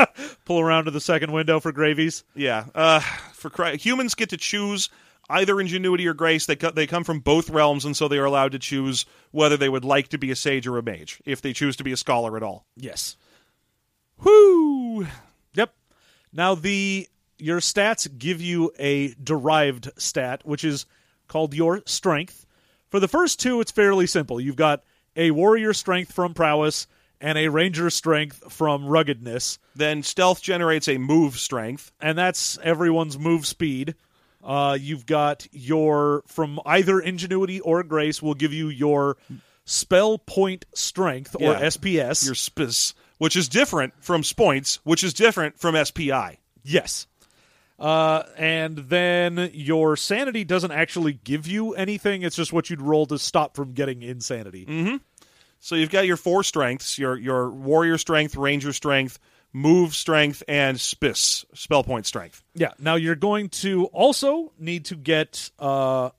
*laughs* Pull around to the second window for gravies. yeah. Uh, for Christ, humans get to choose either ingenuity or grace. They co- they come from both realms, and so they are allowed to choose whether they would like to be a sage or a mage, if they choose to be a scholar at all. Yes. Whoo! Yep. Now the your stats give you a derived stat, which is called your strength. For the first two, it's fairly simple. You've got a warrior strength from prowess and a ranger strength from ruggedness, Then stealth generates a move strength. and that's everyone's move speed. Uh, you've got your from either ingenuity or grace will give you your spell point strength or Yeah. SPS. Your spis, which is different from spoints, which is different from SPI. Yes. Uh, and then your sanity doesn't actually give you anything. It's just what you'd roll to stop from getting insanity. So you've got your four strengths: your your warrior strength, ranger strength, move strength, and spis spell point strength. Yeah. Now you're going to also need to get uh,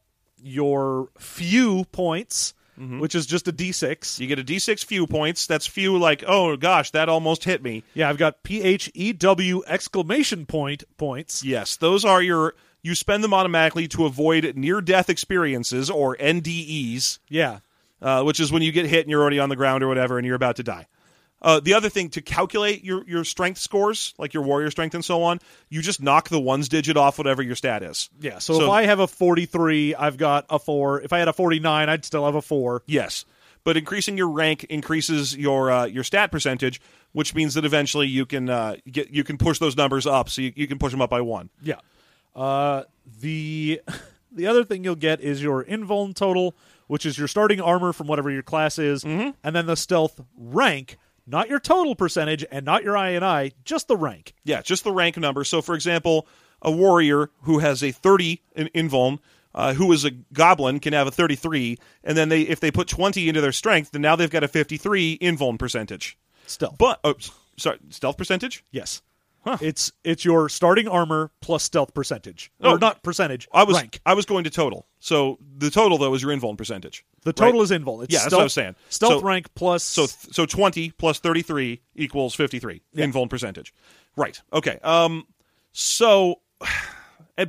your few points, which is just a d6. You get a d6 few points. That's few, like oh gosh, that almost hit me. Yeah, I've got P H E W exclamation point points. Yes, those are your. You spend them automatically to avoid near death experiences or NDEs, Yeah. Uh, which is when you get hit and you're already on the ground or whatever and you're about to die. Uh, the other thing to calculate your, your strength scores, like your warrior strength and so on, you just knock the ones digit off whatever your stat is. Yeah. So, So- if I have a 43, I've got a 4. If I had a 49, I'd still have a 4. Yes, but increasing your rank increases your uh, your stat percentage, which means that eventually you can uh, get you can push those numbers up. So you, you can push them up by one. Yeah. Uh, the *laughs* the other thing you'll get is your invuln total, which is your starting armor from whatever your class is, and then the stealth rank, not your total percentage and not your INI, just the rank. Yeah, just the rank number. So, for example, a warrior who has a 30 in invuln, uh, who is a goblin, can have a 33, and then they if they put 20 into their strength, then now they've got a 53 invuln percentage. Stealth. But oh, sorry, stealth percentage. yes. It's it's your starting armor plus stealth percentage. Oh. or not percentage. I was rank. I was going to total. So the total though is your invuln percentage. The total right? is invuln. It's Yeah, that's what I was saying. Stealth So- rank plus So th- so 20 plus 33 equals 53 Yeah. invuln percentage. Right. Okay. Um so *sighs*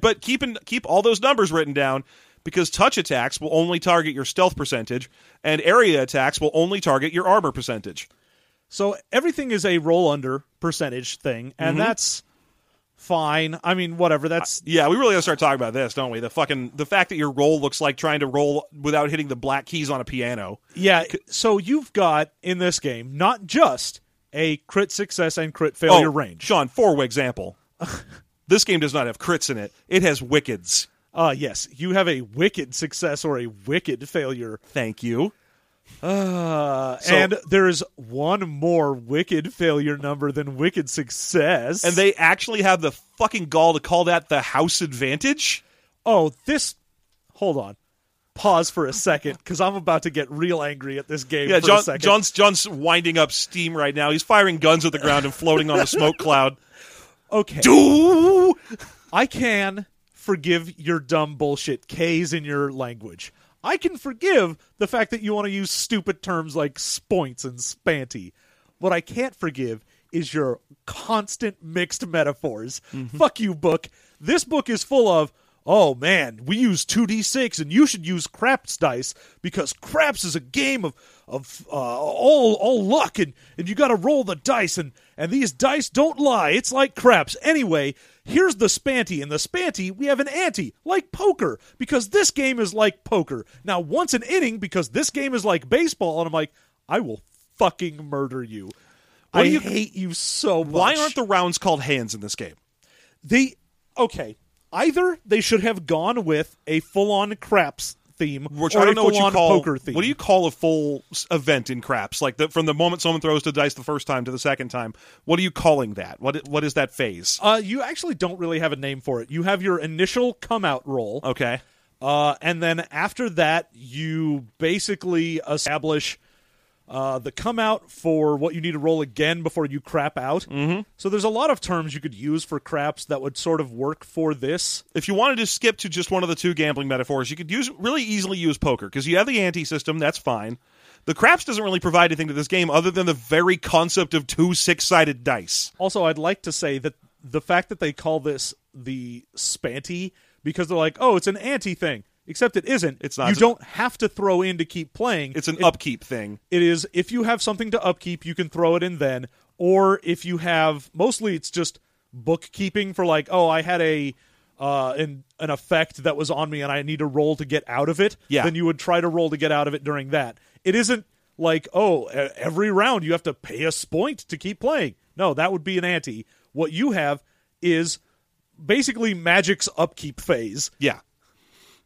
but keep in, keep all those numbers written down because touch attacks will only target your stealth percentage and area attacks will only target your armor percentage. So everything is a roll under percentage thing, and Mm-hmm. that's fine. I mean, whatever. That's Yeah, we really got to start talking about this, don't we? The fucking the fact that your roll looks like trying to roll without hitting the black keys on a piano. yeah. So you've got in this game not just a crit success and crit failure range. Oh, Sean, for example, *laughs* this game does not have crits in it. It has wickeds. Uh yes, you have a wicked success or a wicked failure. Thank you. Uh, So- and there's one more wicked failure number than wicked success. And they actually have the fucking gall to call that the house advantage? oh, this. Hold on. Pause for a second because I'm about to get real angry at this game. Yeah, for John, a second. John's John's winding up steam right now. He's firing guns at the ground and floating on a smoke cloud. okay. Do I can forgive your dumb bullshit K's in your language. I can forgive the fact that you want to use stupid terms like spoints and spanty. What I can't forgive is your constant mixed metaphors. Mm-hmm. Fuck you, book. This book is full of, oh man, we use 2d6 and you should use craps dice because craps is a game of of uh, all all luck and and you got to roll the dice and and these dice don't lie. It's like craps. Anyway, here's the spanty and the spanty we have an ante like poker because this game is like poker. Now, once an inning because this game is like baseball and I'm like, I will fucking murder you. What I you- hate you so much. Why aren't the rounds called hands in this game? they okay? Either they should have gone with a full-on craps theme, Which or I don't a know what you call poker theme. What do you call a full event in craps? Like the, from the moment someone throws the dice the first time to the second time. What are you calling that? What what is that phase? Uh, you actually don't really have a name for it. You have your initial come out roll, Okay. uh, and then after that, you basically establish uh, the come out for what you need to roll again before you crap out. Mm-hmm. So there's a lot of terms you could use for craps that would sort of work for this. If you wanted to skip to just one of the two gambling metaphors, you could use really easily use poker because you have the ante system. That's fine. The craps doesn't really provide anything to this game other than the very concept of two six sided dice. Also, I'd like to say that the fact that they call this the spanty because they're like, oh, it's an anti thing. Except it isn't. It's not. You don't have to throw in to keep playing. It's an It- upkeep thing. It is if you have something to upkeep, you can throw it in then. Or if you have, mostly it's just bookkeeping for like, oh, I had a uh, an an effect that was on me and I need to roll to get out of it. Yeah. Then you would try to roll to get out of it during that. It isn't like, oh, every round you have to pay a point to keep playing. No, that would be an ante. What you have is basically magic's upkeep phase. Yeah.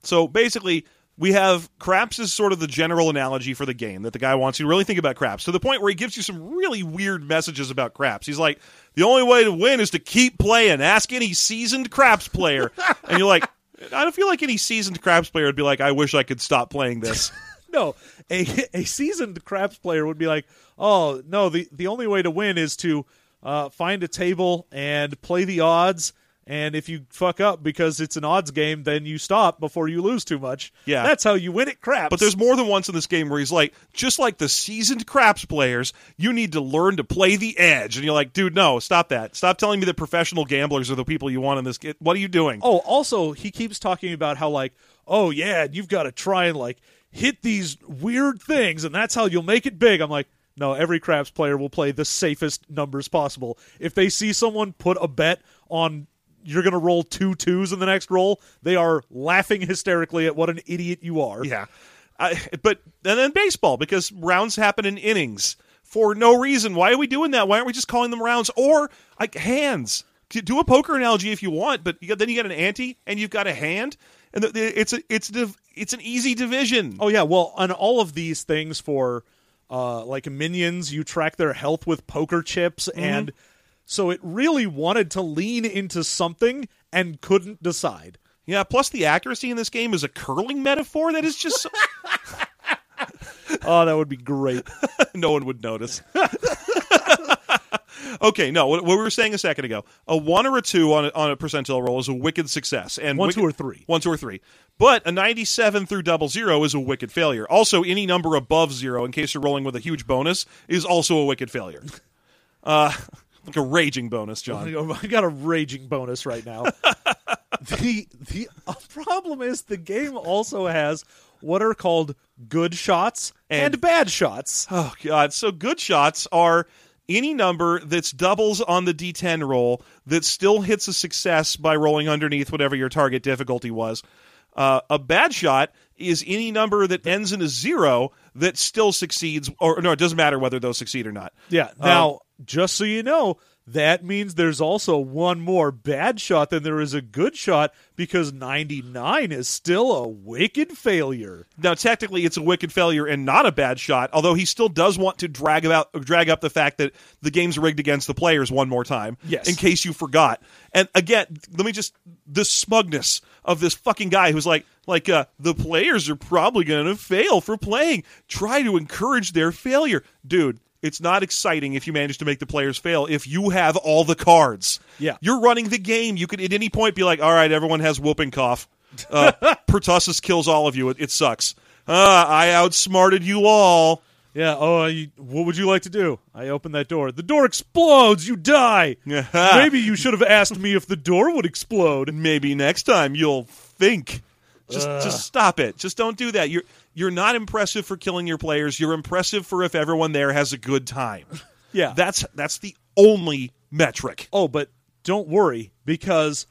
So basically, we have craps is sort of the general analogy for the game that the guy wants you to really think about craps to the point where he gives you some really weird messages about craps. He's like, the only way to win is to keep playing. Ask any seasoned craps player. *laughs* and you're like, I don't feel like any seasoned craps player would be like, I wish I could stop playing this. *laughs* No, a a seasoned craps player would be like, "Oh no, the the only way to win is to uh, find a table and play the odds. And if you fuck up because it's an odds game, then you stop before you lose too much. Yeah. that's how you win at craps. But there's more than once in this game where he's like, just like the seasoned craps players, you need to learn to play the edge. And you're like, dude, no, stop that. Stop telling me that professional gamblers are the people you want in this. Game. What are you doing? Oh, also, he keeps talking about how like, oh yeah, you've got to try and like hit these weird things, and that's how you'll make it big. I'm like, no, every craps player will play the safest numbers possible. If they see someone put a bet on you're going to roll two twos in the next roll, they are laughing hysterically at what an idiot you are. Yeah, I, but and then baseball because rounds happen in innings for no reason. Why are we doing that? Why aren't we just calling them rounds or like hands? Do a poker analogy if you want, but you got, then you got an ante and you've got a hand, and the, the, it's a it's div, it's an easy division. Oh yeah, well, on all of these things for uh, like minions, you track their health with poker chips, and so it really wanted to lean into something and couldn't decide. Yeah. Plus, the accuracy in this game is a curling metaphor that is just so, *laughs* Oh, that would be great. *laughs* no one would notice. *laughs* okay, no. What, what we were saying a second ago, a one or a two on a, on a percentile roll is a wicked success, and One, wicked- two, or three. One, two, or three. But a 97 through double zero is a wicked failure. Also, any number above zero, in case you're rolling with a huge bonus, is also a wicked failure. Uh, like a raging bonus, John. *laughs* I got a raging bonus right now. *laughs* the the problem is the game also has what are called good shots and, And- bad shots. Oh god! So good shots are any number that's doubles on the D10 roll that still hits a success by rolling underneath whatever your target difficulty was. Uh, a bad shot is any number that ends in a zero that still succeeds, or no, it doesn't matter whether those succeed or not. Yeah. Now, just so you know, that means there's also one more bad shot than there is a good shot because 99 is still a wicked failure. Now, technically, it's a wicked failure and not a bad shot. Although he still does want to drag about drag up the fact that the game's rigged against the players one more time, Yes. in case you forgot. And again, let me just the smugness of this fucking guy who's like, like uh, the players are probably going to fail for playing. Try to encourage their failure, dude. It's not exciting if you manage to make the players fail if you have all the cards. Yeah. You're running the game. You could at any point be like, all right, everyone has whooping cough. Uh, *laughs* Pertussis kills all of you. It, it sucks. Uh, I outsmarted you all. Yeah. Oh, you, what would you like to do? I open that door. The door explodes. You die. *laughs* Maybe you should have asked me if the door would explode. Maybe next time you'll think. Just just stop it. Just don't do that. You're you're not impressive for killing your players. You're impressive for if everyone there has a good time. *laughs* Yeah. That's that's the only metric. Oh, but don't worry because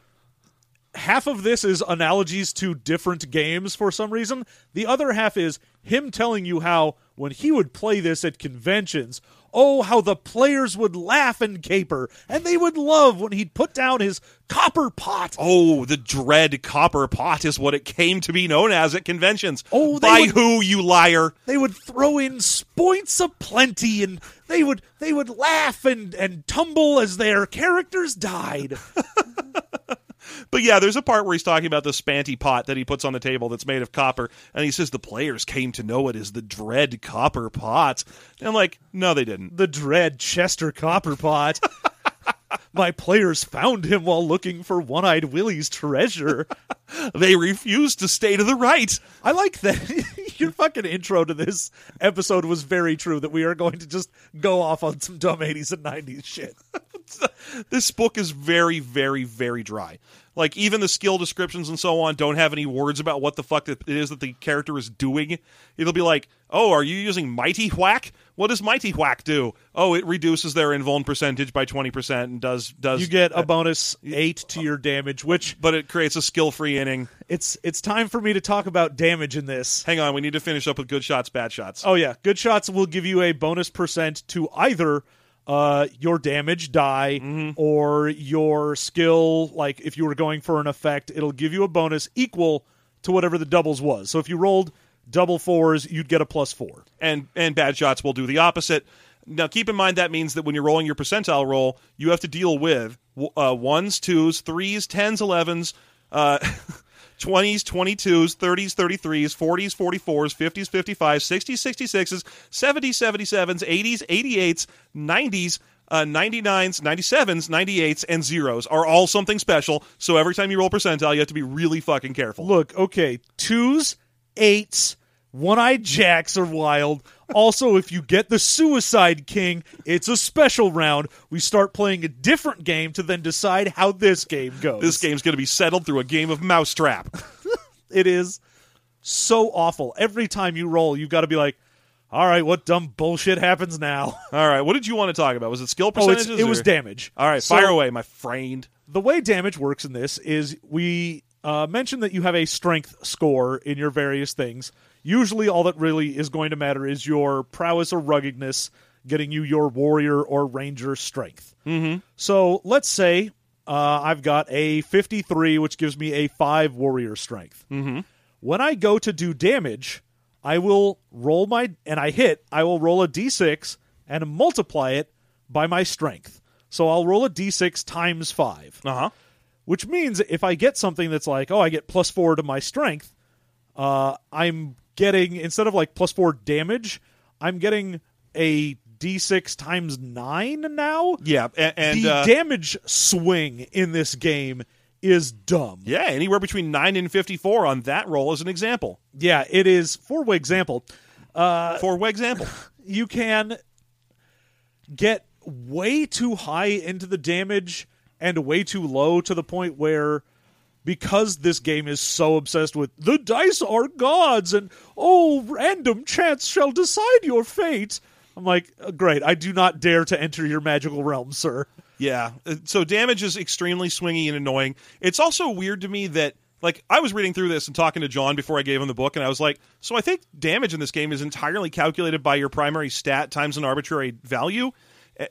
half of this is analogies to different games for some reason. The other half is him telling you how when he would play this at conventions, oh, how the players would laugh and caper, and they would love when he'd put down his copper pot. Oh, the dread copper pot is what it came to be known as at conventions. Oh, they by would- who, you liar? They would throw in spoints of plenty, and they would they would laugh and and tumble as their characters died. *laughs* But yeah, there's a part where he's talking about the spanty pot that he puts on the table that's made of copper, and he says the players came to know it as the dread copper pot. And I'm like, no, they didn't. the dread Chester Copperpot. *laughs* My players found him while looking for One Eyed Willie's treasure. *laughs* They refused to stay to the right. I like that *laughs* your fucking intro to this episode was very true that we are going to just go off on some dumb 80s and 90s shit. this book is very, very, very dry. Like even the skill descriptions and so on don't have any words about what the fuck it is that the character is doing. It'll be like, "Oh, are you using Mighty Whack? What does Mighty Whack do? Oh, it reduces their invuln percentage by twenty percent and does does You get a bonus 8 to your damage, which but it creates a skill free inning. it's it's time for me to talk about damage in this. Hang on, we need to finish up with good shots, bad shots. Oh yeah, good shots will give you a bonus percent to either uh, your damage die or your skill. Like if you were going for an effect, it'll give you a bonus equal to whatever the doubles was. So if you rolled double fours, you'd get a plus four. and and bad shots will do the opposite. Now, keep in mind that means that when you're rolling your percentile roll, you have to deal with uh, ones, twos, threes, tens, elevens, uh, *laughs* 20s, 22s, 30s, 33s, 40s, 44s, 50s, 55s, 60s, 66s, 70s, 77s, 80s, 88s, 90s. Uh, 99s, 97s, 98s, and zeros are all something special. So every time you roll percentile, you have to be really fucking careful. Look, okay, twos, eights, one-eyed jacks are wild. Also, if you get the Suicide King, it's a special round. We start playing a different game to then decide how this game goes. This game's going to be settled through a game of mousetrap. *laughs* It is so awful. Every time you roll, you've got to be like, all right, what dumb bullshit happens now? *laughs* All right, what did you want to talk about? Was it skill percentages? Oh, percentages? it was damage. All right, So, fire away, my friend. The way damage works in this is we uh, mentioned that you have a strength score in your various things. Usually, all that really is going to matter is your prowess or ruggedness, getting you your warrior or ranger strength. Mm-hmm. So let's say uh, I've got a 53, which gives me a 5 warrior strength. Mm-hmm. When I go to do damage, I will roll my, and I hit, I will roll a d6 and multiply it by my strength. So I'll roll a d6 times 5 Uh huh. which means if I get something that's like, oh, I get plus four to my strength, uh, I'm getting instead of like plus four damage, I'm getting a d6 times nine now. Yeah, and, and the uh, damage swing in this game is dumb. yeah, anywhere between nine and fifty-four on that roll as an example. Yeah, it is. For example, Uh, For example, *laughs* you can get way too high into the damage and way too low to the point where because this game is so obsessed with the dice are gods and oh random chance shall decide your fate i'm like "Uh, great i do not dare to enter your magical realm sir yeah. Uh, So damage is extremely swingy and annoying. It's also weird to me that. Like I was reading through this and talking to John before I gave him the book, and I was like, "So I think damage in this game is entirely calculated by your primary stat times an arbitrary value,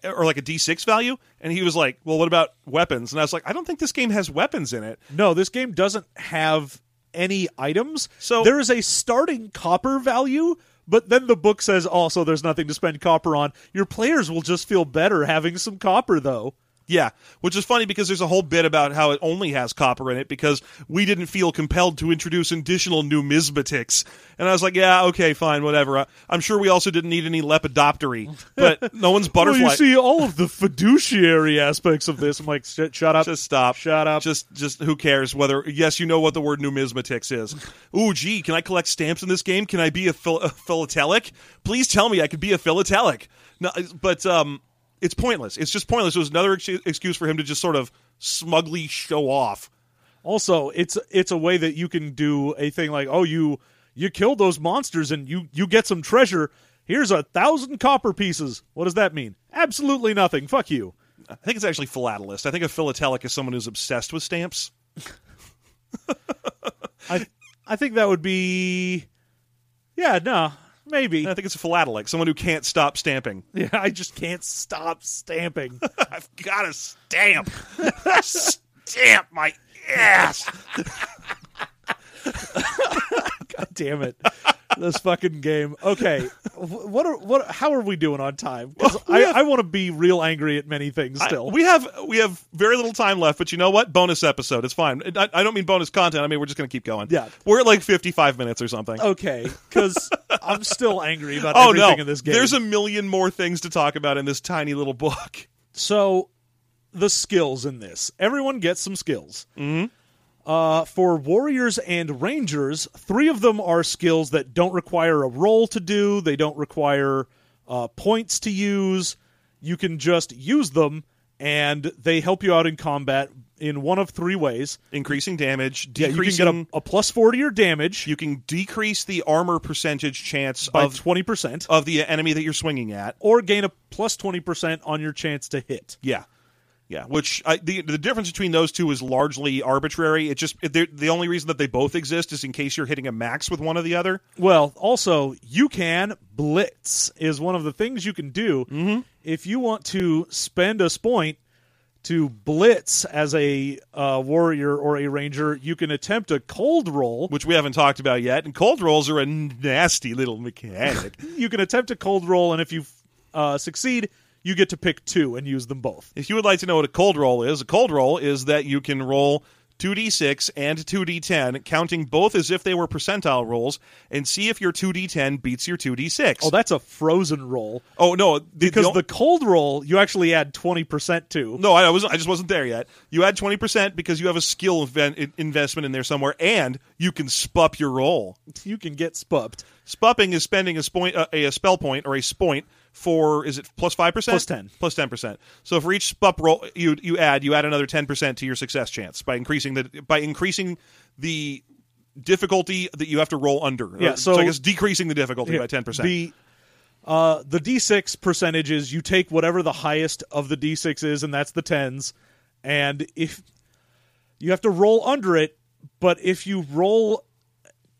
or like a d6 value." And he was like, "Well, what about weapons?" And I was like, "I don't think this game has weapons in it." no this game doesn't have any items So- there is a starting copper value but then the book says oh, also there's nothing to spend copper on your players will just feel better having some copper though Yeah, which is funny because there's a whole bit about how it only has copper in it because we didn't feel compelled to introduce additional numismatics. And I was like, yeah, okay, fine, whatever. I'm sure we also didn't need any lepidoptery, but *laughs* no one's butterfly. Well, you see all of the fiduciary aspects of this. I'm like, shut, shut up. Just stop. Shut up. Just, just who cares whether? Yes, you know what the word numismatics is. Ooh, gee, can I collect stamps in this game? Can I be a, phil- a philatelic? Please tell me I could be a philatelic. No, but um, it's pointless. It's just pointless. It was another ex- excuse for him to just sort of smugly show off. Also, it's it's a way that you can do a thing like, oh, you you killed those monsters and you you get some treasure. Here's a thousand copper pieces. What does that mean? Absolutely nothing. Fuck you. I think it's actually philatelist. I think a philatelic is someone who's obsessed with stamps. *laughs* I I think that would be, yeah, no, maybe. I think it's a philatelic, someone who can't stop stamping. *laughs* Yeah, I just can't stop stamping. *laughs* I've got to stamp. *laughs* stamp my ass. God damn it. *laughs* This fucking game. Okay, what are what? How are we doing on time? Well, I, have- I want to be real angry at many things I- still. we have we have very little time left, but you know what? Bonus episode. It's fine. I, I don't mean bonus content. I mean we're just going to keep going. Yeah. we're at like fifty-five minutes or something. okay, because *laughs* I'm still angry about Oh everything no! in this game. There's a million more things to talk about in this tiny little book. So, the skills in this. Everyone gets some skills. Mm-hmm. Uh, for warriors and rangers, three of them are skills that don't require a roll to do. They don't require uh, points to use. You can just use them, and they help you out in combat in one of three ways. Increasing damage, Yeah, you can get a, a plus four to your damage you can decrease the armor percentage chance by of twenty percent, of the enemy that you're swinging at. or gain a plus twenty percent on your chance to hit. Yeah, yeah. Which I, the the difference between those two is largely arbitrary. It just the only reason that they both exist is in case you're hitting a max with one or the other. Well, also, you can blitz is one of the things you can do Mm-hmm. if you want to spend a point to blitz as a uh, warrior or a ranger. You can attempt a cold roll. which we haven't talked about yet. And cold rolls are a nasty little mechanic. *laughs* You can attempt a cold roll, and if you uh, succeed, you get to pick two and use them both. if you would like to know what a cold roll is, a cold roll is that you can roll 2d6 and 2d10, counting both as if they were percentile rolls, and see if your 2d10 beats your 2d6. Oh, that's a frozen roll oh no, the, because the, the cold roll you actually add twenty percent to. no, I was I just wasn't there yet. You add 20% because you have a skill inven- investment in there somewhere, and you can spup your roll. You can get spupped. Spupping is spending a, a, a spell point or a spoint for is it plus five percent? Plus 10. Plus ten percent. So for each spup roll you you add, you add another ten percent to your success chance by increasing the by increasing the difficulty that you have to roll under. Yeah, Or- so- I guess decreasing the difficulty Yeah, by ten percent. The uh, the d6 percentage is you take whatever the highest of the d6 is, and that's the tens. And if you have to roll under it, but if you roll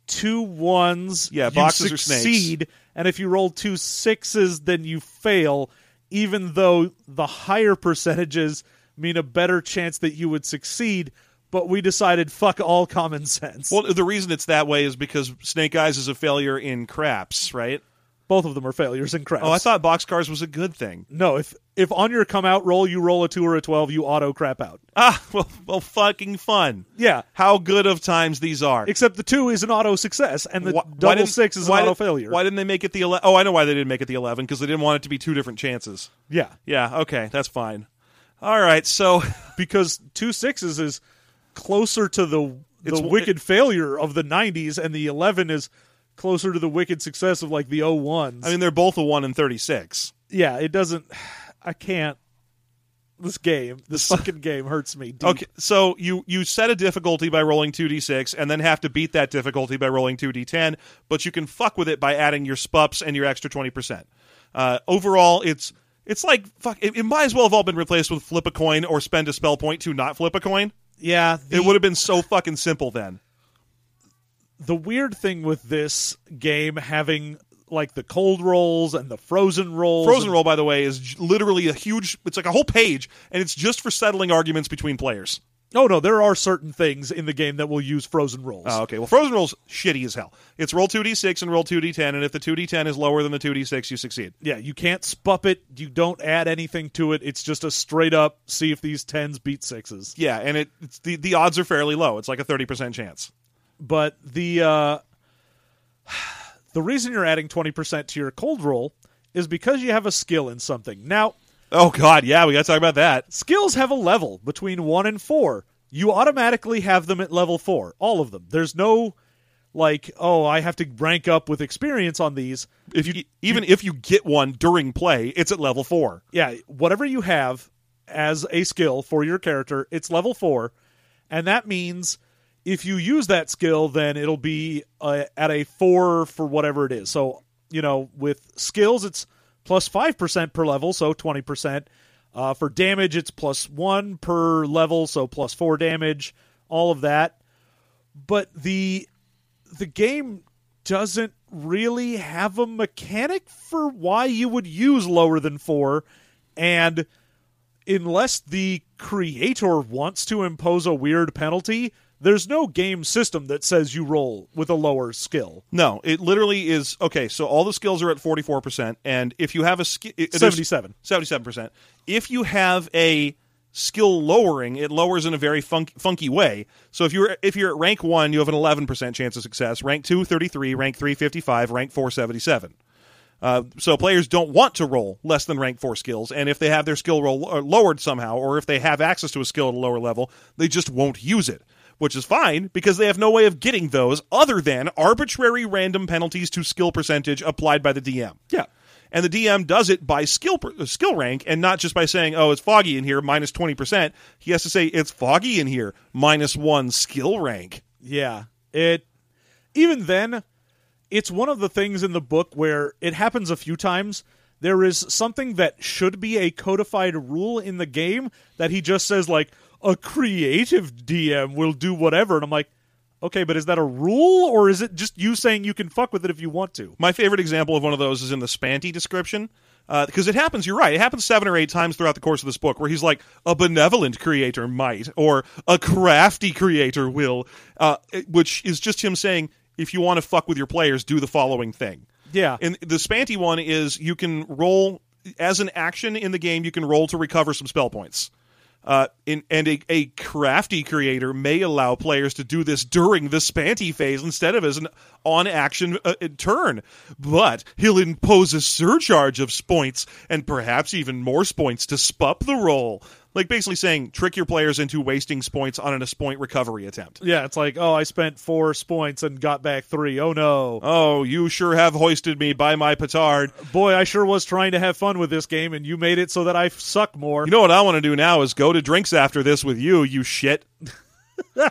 two ones, Yeah, you boxes are snakes. And if you roll two sixes, then you fail. Even though the higher percentages mean a better chance that you would succeed, but we decided fuck all common sense. Well, the reason it's that way is because Snake Eyes is a failure in craps, right? Both of them are failures in craps. Oh, I thought boxcars was a good thing. No, if if on your come out roll you roll a two or a twelve, you auto crap out. Ah, *laughs* well, well, fucking fun. Yeah. How good of times these are. Except the two is an auto success, and the Why- why double didn't- six is an why auto did- failure. Why didn't they make it the eleven? Oh, I know why they didn't make it the eleven because they didn't want it to be two different chances. Yeah, Yeah, okay, that's fine. All right, so *laughs* because two sixes is closer to the the It's- wicked failure of the '90s, and the eleven is closer to the wicked success of like the 01s. I mean they're both a one and thirty six. yeah, it doesn't. I can't. This game, this fucking game hurts me. Deep. Okay, so you you set a difficulty by rolling two d six, and then have to beat that difficulty by rolling two d ten. But you can fuck with it by adding your spups and your extra twenty percent. Uh, overall, it's it's like fuck. It, it might as well have all been replaced with flip a coin or spend a spell point to not flip a coin. Yeah, the, It would have been so fucking simple then. The weird thing with this game having like the cold rolls and the frozen rolls. Frozen roll, by the way, is literally a huge. It's like a whole page, and it's just for settling arguments between players. Oh no, there are certain things in the game that will use frozen rolls. Oh, okay. Well, frozen rolls shitty as hell. It's roll two d six and roll two d ten, and if the two d ten is lower than the two d six, you succeed. yeah, you can't spup it. You don't add anything to it. It's just a straight up see if these tens beat sixes. Yeah, and it it's, the the odds are fairly low. It's like a thirty percent chance. But the uh, *sighs* the reason you're adding twenty percent to your cold roll is because you have a skill in something. Now, Oh God, yeah, we got to talk about that. skills have a level between one and four. You automatically have them at level four, all of them. There's no like, oh, I have to rank up with experience on these. If you even if you get one during play, it's at level four. Yeah, whatever you have as a skill for your character, it's level four, and that means if you use that skill, then it'll be uh, at a four for whatever it is. So you know, with skills, it's plus five percent per level, so twenty percent. Uh, for damage, it's plus one per level, so plus four damage. All of that, but the the game doesn't really have a mechanic for why you would use lower than four, and unless the creator wants to impose a weird penalty, there's no game system that says you roll with a lower skill. No, it literally is okay. So all the skills are at forty four percent, and if you have a skill, Seventy-seven. seventy seven percent. If you have a skill lowering, it lowers in a very funk, funky way. So if you're if you're at rank one, you have an eleven percent chance of success. Rank two, 33, Rank three, 55, Rank four, 77. Uh, so players don't want to roll less than rank four skills, and if they have their skill roll uh, lowered somehow, or if they have access to a skill at a lower level, they just won't use it. Which is fine because they have no way of getting those other than arbitrary random penalties to skill percentage applied by the DM. Yeah. And the DM does it by skill per, uh, skill rank and not just by saying, "Oh, it's foggy in here, minus 20%." He has to say it's foggy in here, minus 1 skill rank. Yeah. It even then it's one of the things in the book where it happens a few times. There is something that should be a codified rule in the game that he just says like a creative DM will do whatever and I'm like, "Okay, but is that a rule or is it just you saying you can fuck with it if you want to?" My favorite example of one of those is in the Spanty description. Because it happens, you're right. It happens seven or eight times throughout the course of this book, where he's like, "A benevolent creator might," or "A crafty creator will," uh, which is just him saying, "If you want to fuck with your players, do the following thing." Yeah. And the Spanty one is you can roll as an action in the game. You can roll to recover some spell points. Uh, in, and a, a crafty creator may allow players to do this during the Spanty phase instead of as an on action uh, turn. But he'll impose a surcharge of points and perhaps even more points to spup the roll. Like basically saying, trick your players into wasting points on an point recovery attempt. Yeah, it's like, "Oh, I spent 4 points and got back 3. Oh no." Oh, you sure have hoisted me by my petard. Boy, I sure was trying to have fun with this game and you made it so that I suck more. You know what I want to do now is go to drinks after this with you, you shit. *laughs*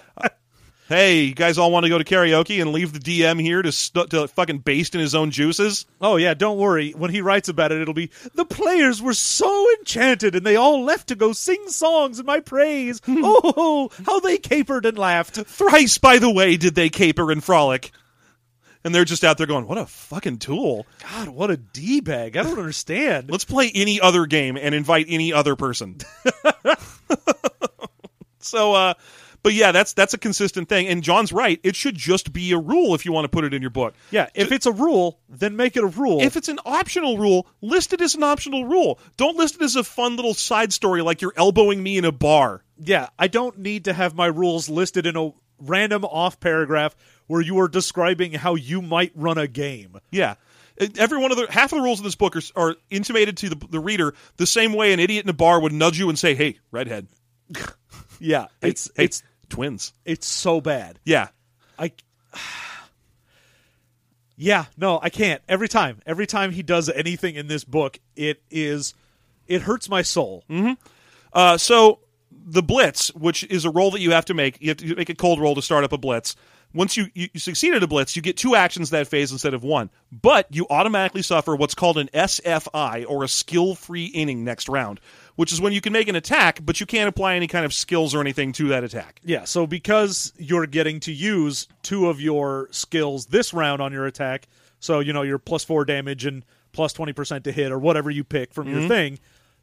hey, you guys all want to go to karaoke and leave the DM here to st- to fucking baste in his own juices? Oh yeah, don't worry. When he writes about it, it'll be the players were so enchanted and they all left to go sing songs in my praise. oh, how they capered and laughed. Thrice, by the way, did they caper and frolic. And they're just out there going, "What a fucking tool! God, what a d bag! I don't understand. Let's play any other game and invite any other person." *laughs* *laughs* so, uh, but yeah, that's that's a consistent thing. And John's right; it should just be a rule if you want to put it in your book. Yeah, if it's a rule, then make it a rule. If it's an optional rule, list it as an optional rule. Don't list it as a fun little side story like you're elbowing me in a bar. yeah, I don't need to have my rules listed in a random off paragraph where you are describing how you might run a game. Yeah. Every one of the half of the rules in this book are, are intimated to the, the reader the same way an idiot in a bar would nudge you and say, "Hey, redhead." *laughs* Yeah, Hey, it's hey, it's twins. it's so bad. Yeah. I Yeah, no, I can't. Every time, every time he does anything in this book, it is it hurts my soul. Uh, so the blitz, which is a roll that you have to make, you have to make a cold roll to start up a blitz. Once you, you, you succeed at a blitz, you get two actions that phase instead of one. But you automatically suffer what's called an SFI or a skill free inning next round, which is when you can make an attack, but you can't apply any kind of skills or anything to that attack. Yeah, so because you're getting to use two of your skills this round on your attack, so you know your plus 4 damage and plus 20% to hit or whatever you pick from your mm-hmm. thing,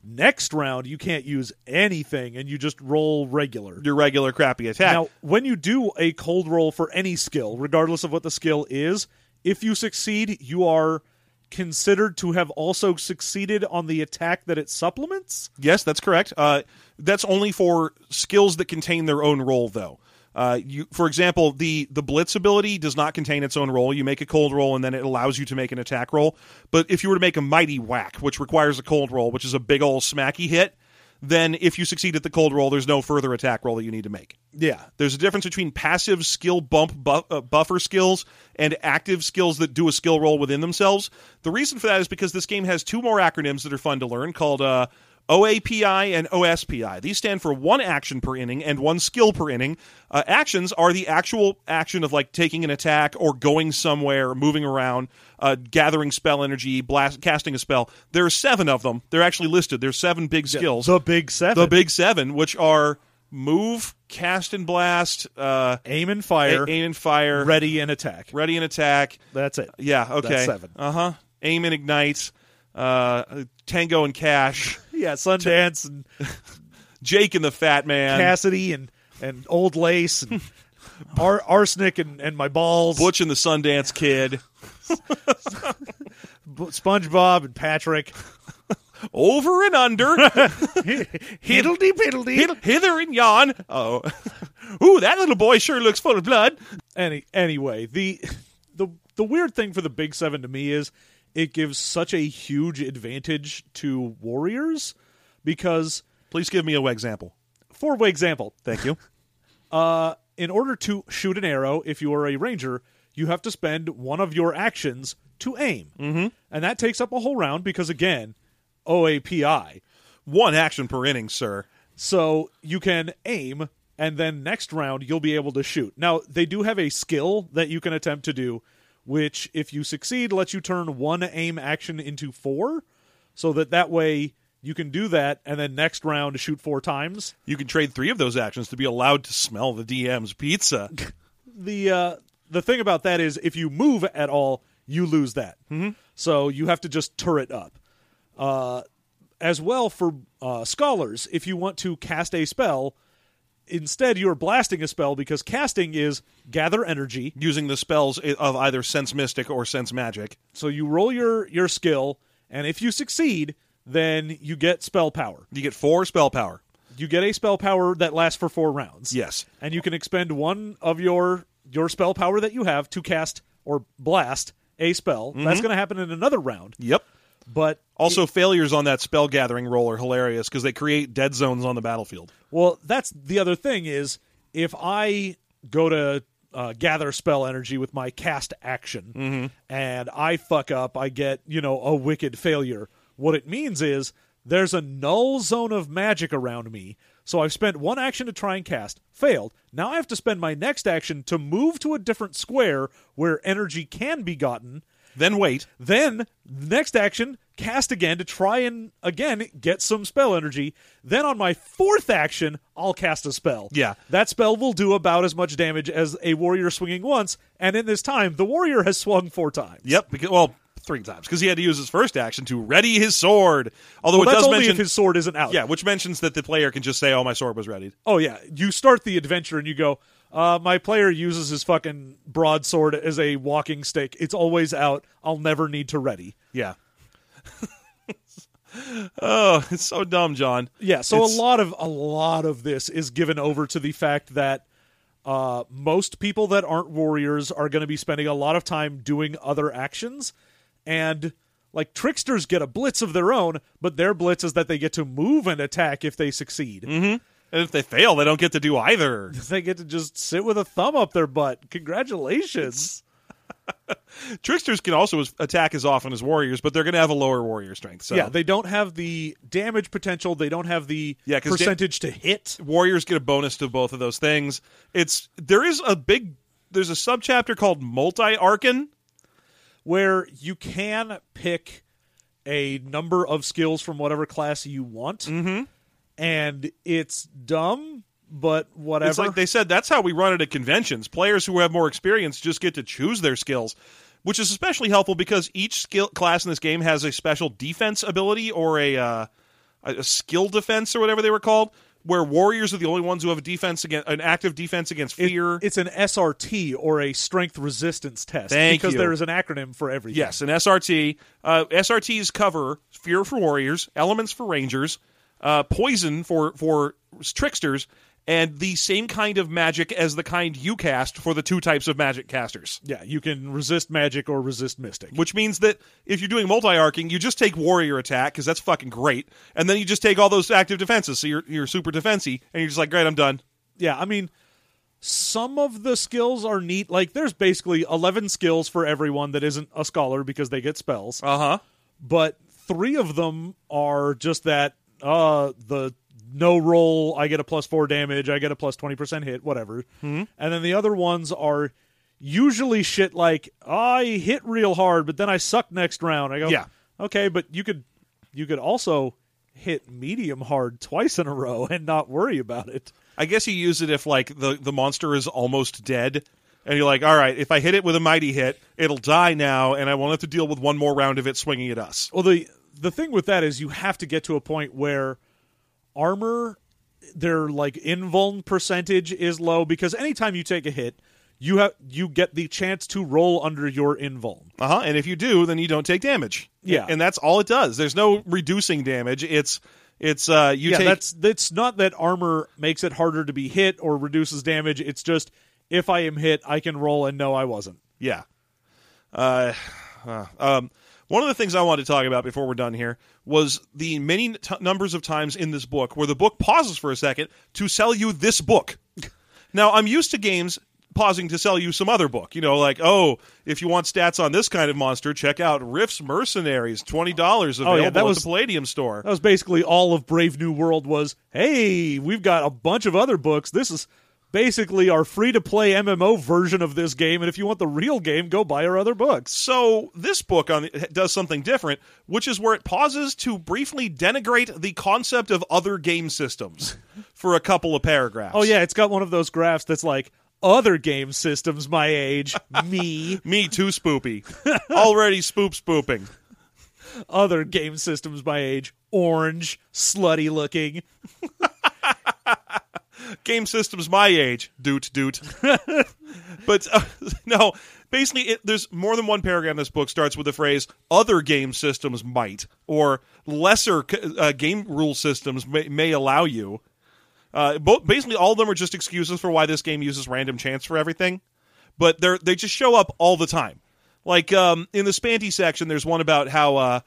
Next round, you can't use anything, and you just roll regular. Your regular crappy attack. Now, when you do a cold roll for any skill, regardless of what the skill is, if you succeed, you are considered to have also succeeded on the attack that it supplements. Yes, that's correct. Uh, that's only for skills that contain their own roll, though. Uh, you, for example, the the blitz ability does not contain its own roll. You make a cold roll, and then it allows you to make an attack roll. But if you were to make a mighty whack, which requires a cold roll, which is a big old smacky hit, then if you succeed at the cold roll, there's no further attack roll that you need to make. Yeah. There's a difference between passive skill bump bu- uh, buffer skills and active skills that do a skill roll within themselves. The reason for that is because this game has two more acronyms that are fun to learn called uh, OAPI and OSPI. These stand for one action per inning and one skill per inning. Uh, actions are the actual action of like taking an attack or going somewhere, moving around, uh, gathering spell energy, blast, casting a spell. There are seven of them. They're actually listed. There's seven big skills. The big seven. the big seven, which are move, cast and blast, uh, aim and fire, a- aim and fire, ready and attack. ready and attack. That's it. Yeah, okay. That's seven. Uh huh. Aim and ignite. Uh, Tango and Cash. *laughs* Yeah, Sundance and *laughs* Jake and the Fat Man. Cassidy and and Old Lace and Ar- Arsenic and, and my balls. Butch and the Sundance Kid. *laughs* SpongeBob and Patrick. Over and under. Hiddledy piddledy. Hid- hither and yon. Oh. Ooh, that little boy sure looks full of blood. Any anyway, the the the weird thing for the Big Seven to me is it gives such a huge advantage to warriors because, Please give me a way example. for way example, Thank you. *laughs* uh, in order to shoot an arrow, if you are a ranger, you have to spend one of your actions to aim, mm-hmm. and that takes up a whole round because again, OAPI. One action per inning, sir. So you can aim, and then next round you'll be able to shoot. Now they do have a skill that you can attempt to do, which if you succeed lets you turn one aim action into four, so that that way you can do that, and then next round shoot four times. You can trade three of those actions to be allowed to smell the DM's pizza. *laughs* The uh, the thing about that is if you move at all, you lose that. Mm-hmm. So you have to just turret up. Uh, as well for uh, scholars, if you want to cast a spell, instead you're blasting a spell because casting is gather energy. using the spells of either Sense Mystic or Sense Magic. So you roll your your skill, and if you succeed, then you get spell power. You get four spell power. You get a spell power that lasts for four rounds. Yes. and you can expend one of your your spell power that you have to cast or blast a spell. That's mm-hmm. going to happen in another round. Yep. But Also, failures on that spell gathering roll are hilarious because they create dead zones on the battlefield. well, that's the other thing is if I go to uh, gather spell energy with my cast action and I fuck up, I get you know a wicked failure. What it means is there's a null zone of magic around me. So I've spent one action to try and cast, failed. Now I have to spend my next action to move to a different square where energy can be gotten. Then wait. Then next action, cast again to try and again get some spell energy. Then on my fourth action, I'll cast a spell. Yeah. That spell will do about as much damage as a warrior swinging once, and in this time, the warrior has swung four times. Yep. Because well, three times because he had to use his first action to ready his sword. Although Well, it does mention, if his sword isn't out. yeah, which mentions that the player can just say, "Oh, my sword was ready." Oh yeah. You start the adventure and you go, uh, my player uses his fucking broadsword as a walking stick. It's always out. I'll never need to ready. Yeah. *laughs* oh, it's so dumb, John. Yeah, so It's- a lot of a lot of this is given over to the fact that uh, most people that aren't warriors are going to be spending a lot of time doing other actions, and like tricksters get a blitz of their own, but their blitz is that they get to move and attack if they succeed. Mm-hmm. And if they fail, they don't get to do either. *laughs* They get to just sit with a thumb up their butt. Congratulations. *laughs* Tricksters can also attack as often as warriors, but they're going to have a lower warrior strength. So Yeah, they don't have the damage potential. They don't have the Yeah, 'cause da- percentage to hit. warriors get a bonus to both of those things. It's there is a big there's a subchapter called multi arcan. where you can pick a number of skills from whatever class you want, mm-hmm. And it's dumb, but whatever. It's like they said that's how we run it at conventions. Players who have more experience just get to choose their skills, which is especially helpful because each skill class in this game has a special defense ability or a uh, a, skill defense or whatever they were called, where warriors are the only ones who have a defense against an active defense against It- fear. it's an SRT or a strength resistance test Thank because you. there is an acronym for everything. Yes, an SRT. Uh, SRTs cover fear for warriors, elements for rangers, uh, poison for for tricksters, and the same kind of magic as the kind you cast for the two types of magic casters. Yeah, you can resist magic or resist mystic. Which means that if you're doing multi-arcing, you just take warrior attack because that's fucking great, and then you just take all those active defenses, so you're you're super defensy, and you're just like, great, I'm done. Yeah, I mean, some of the skills are neat. Like, there's basically 11 skills for everyone that isn't a scholar because they get spells. Uh huh. but three of them are just that uh the no roll i get a plus four damage i get a plus 20% hit whatever Mm-hmm. and then the other ones are usually shit like i hit real hard but then i suck next round i go Yeah. okay but you could you could also hit medium hard twice in a row and not worry about it I guess you use it if like the the monster is almost dead, and you're like, all right, if I hit it with a mighty hit, it'll die now, and I won't have to deal with one more round of it swinging at us. Well, the the thing with that is you have to get to a point where armor, their like invuln percentage is low because anytime you take a hit, you have you get the chance to roll under your invuln. Uh huh. And if you do, then you don't take damage. Yeah. and that's all it does. There's no reducing damage. It's it's uh you yeah, take that's that's not that armor makes it harder to be hit or reduces damage. It's just if I am hit, I can roll and no, I wasn't. Yeah. Uh, uh, um, one of the things I wanted to talk about before we're done here was the many t- numbers of times in this book where the book pauses for a second to sell you this book. *laughs* now, I'm used to games pausing to sell you some other book. You know, like, oh, if you want stats on this kind of monster, check out Rift's Mercenaries, $20 available Oh, yeah, that at was- the Palladium store. That was basically all of Brave New World was, hey, we've got a bunch of other books. This is basically our free to play MMO version of this game, and if you want the real game, go buy our other books. So this book on does something different, which is where it pauses to briefly denigrate the concept of other game systems *laughs* for a couple of paragraphs. Oh yeah, it's got one of those graphs that's like other game systems my age, *laughs* me, me too, spoopy. Already spoop spooping. *laughs* other game systems my age, orange, slutty looking. Game systems my age, doot doot. *laughs* but uh, *laughs* no, basically, it, there's more than one paragraph in this book starts with the phrase "other game systems might" or "lesser uh, game rule systems may, may allow you." Uh, both, basically, all of them are just excuses for why this game uses random chance for everything, but they're they just show up all the time. Like um, in the Spanty section, there's one about how uh,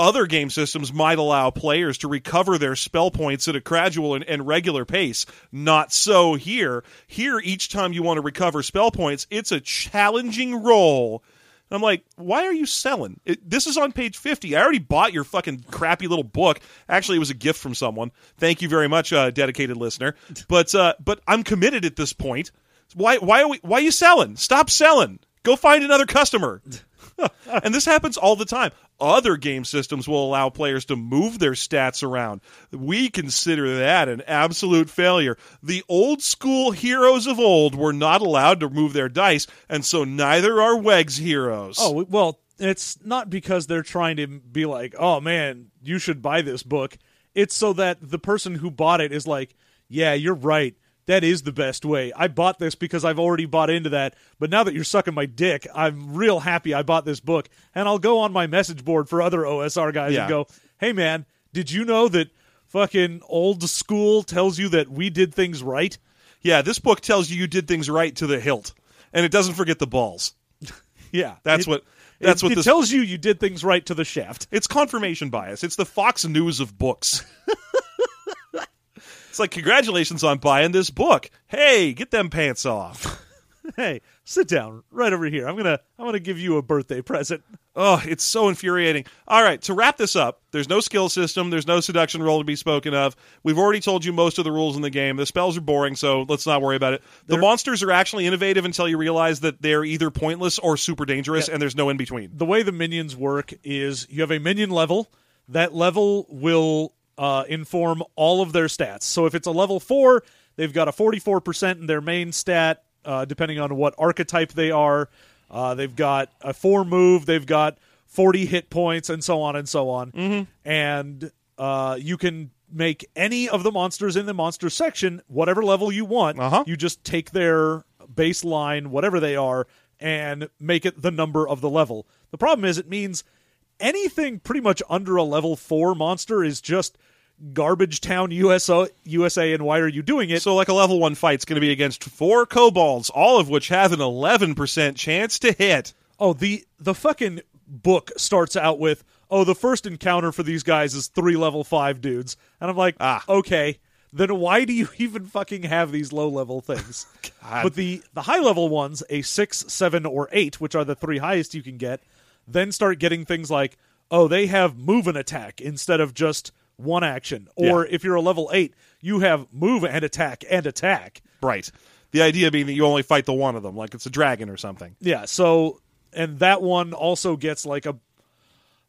other game systems might allow players to recover their spell points at a gradual and, and regular pace. Not so here. Here, each time you want to recover spell points, it's a challenging roll. I'm like, why are you selling? It, this is on page 50. I already bought your fucking crappy little book. Actually, it was a gift from someone. Thank you very much, uh, dedicated listener. But uh, but I'm committed at this point. Why why are we why are you selling? Stop selling. Go find another customer. *laughs* and this happens all the time. Other game systems will allow players to move their stats around. We consider that an absolute failure. The old school heroes of old were not allowed to move their dice, and so neither are Wegs heroes. Oh well, it's not because they're trying to be like, oh man, you should buy this book. It's so that the person who bought it is like, yeah, you're right. That is the best way. I bought this because I've already bought into that. But now that you're sucking my dick, I'm real happy I bought this book. And I'll go on my message board for other OSR guys Yeah. and go, hey man, did you know that fucking old school tells you that we did things right? Yeah, this book tells you you did things right to the hilt, and it doesn't forget the balls. *laughs* Yeah. That's It- what that's it, what it this tells you you did things right to the shaft. It's confirmation bias. It's the Fox News of books. *laughs* like congratulations on buying this book. Hey, get them pants off. *laughs* hey, sit down right over here. I'm gonna I'm gonna give you a birthday present. Oh, it's so infuriating. All right, to wrap this up, there's no skill system, there's no seduction roll to be spoken of. We've already told you most of the rules in the game. The spells are boring, so let's not worry about it. The monsters are actually innovative until you realize that they're either pointless or super dangerous, and there's no in between. The way the minions work is you have a minion level. That level will uh, inform all of their stats. So if it's a level four, they've got a 44% in their main stat, uh, depending on what archetype they are. Uh, they've got a four move. They've got 40 hit points, and so on and so on. Mm-hmm. And Uh, you can make any of the monsters in the monster section whatever level you want. Uh-huh. You just take their baseline, whatever they are, and make it the number of the level. The problem is, it means anything pretty much under a level four monster is just garbage town USA, USA and why are you doing it? So, like a level one fight's going to be against four kobolds, all of which have an eleven percent chance to hit. Oh, the the fucking book starts out with, "Oh, the first encounter for these guys is three level 5 dudes." And I'm like, Ah. "Okay, then why do you *laughs* even fucking have these low level things?" *laughs* But the the high level ones, a 6, 7 or 8, which are the three highest you can get, then start getting things like, "Oh, they have move and attack instead of just one action." Or if you're a level 8, you have move and attack and attack. Right. The idea being that you only fight the one of them, like it's a dragon or something. Yeah, so and that one also gets like a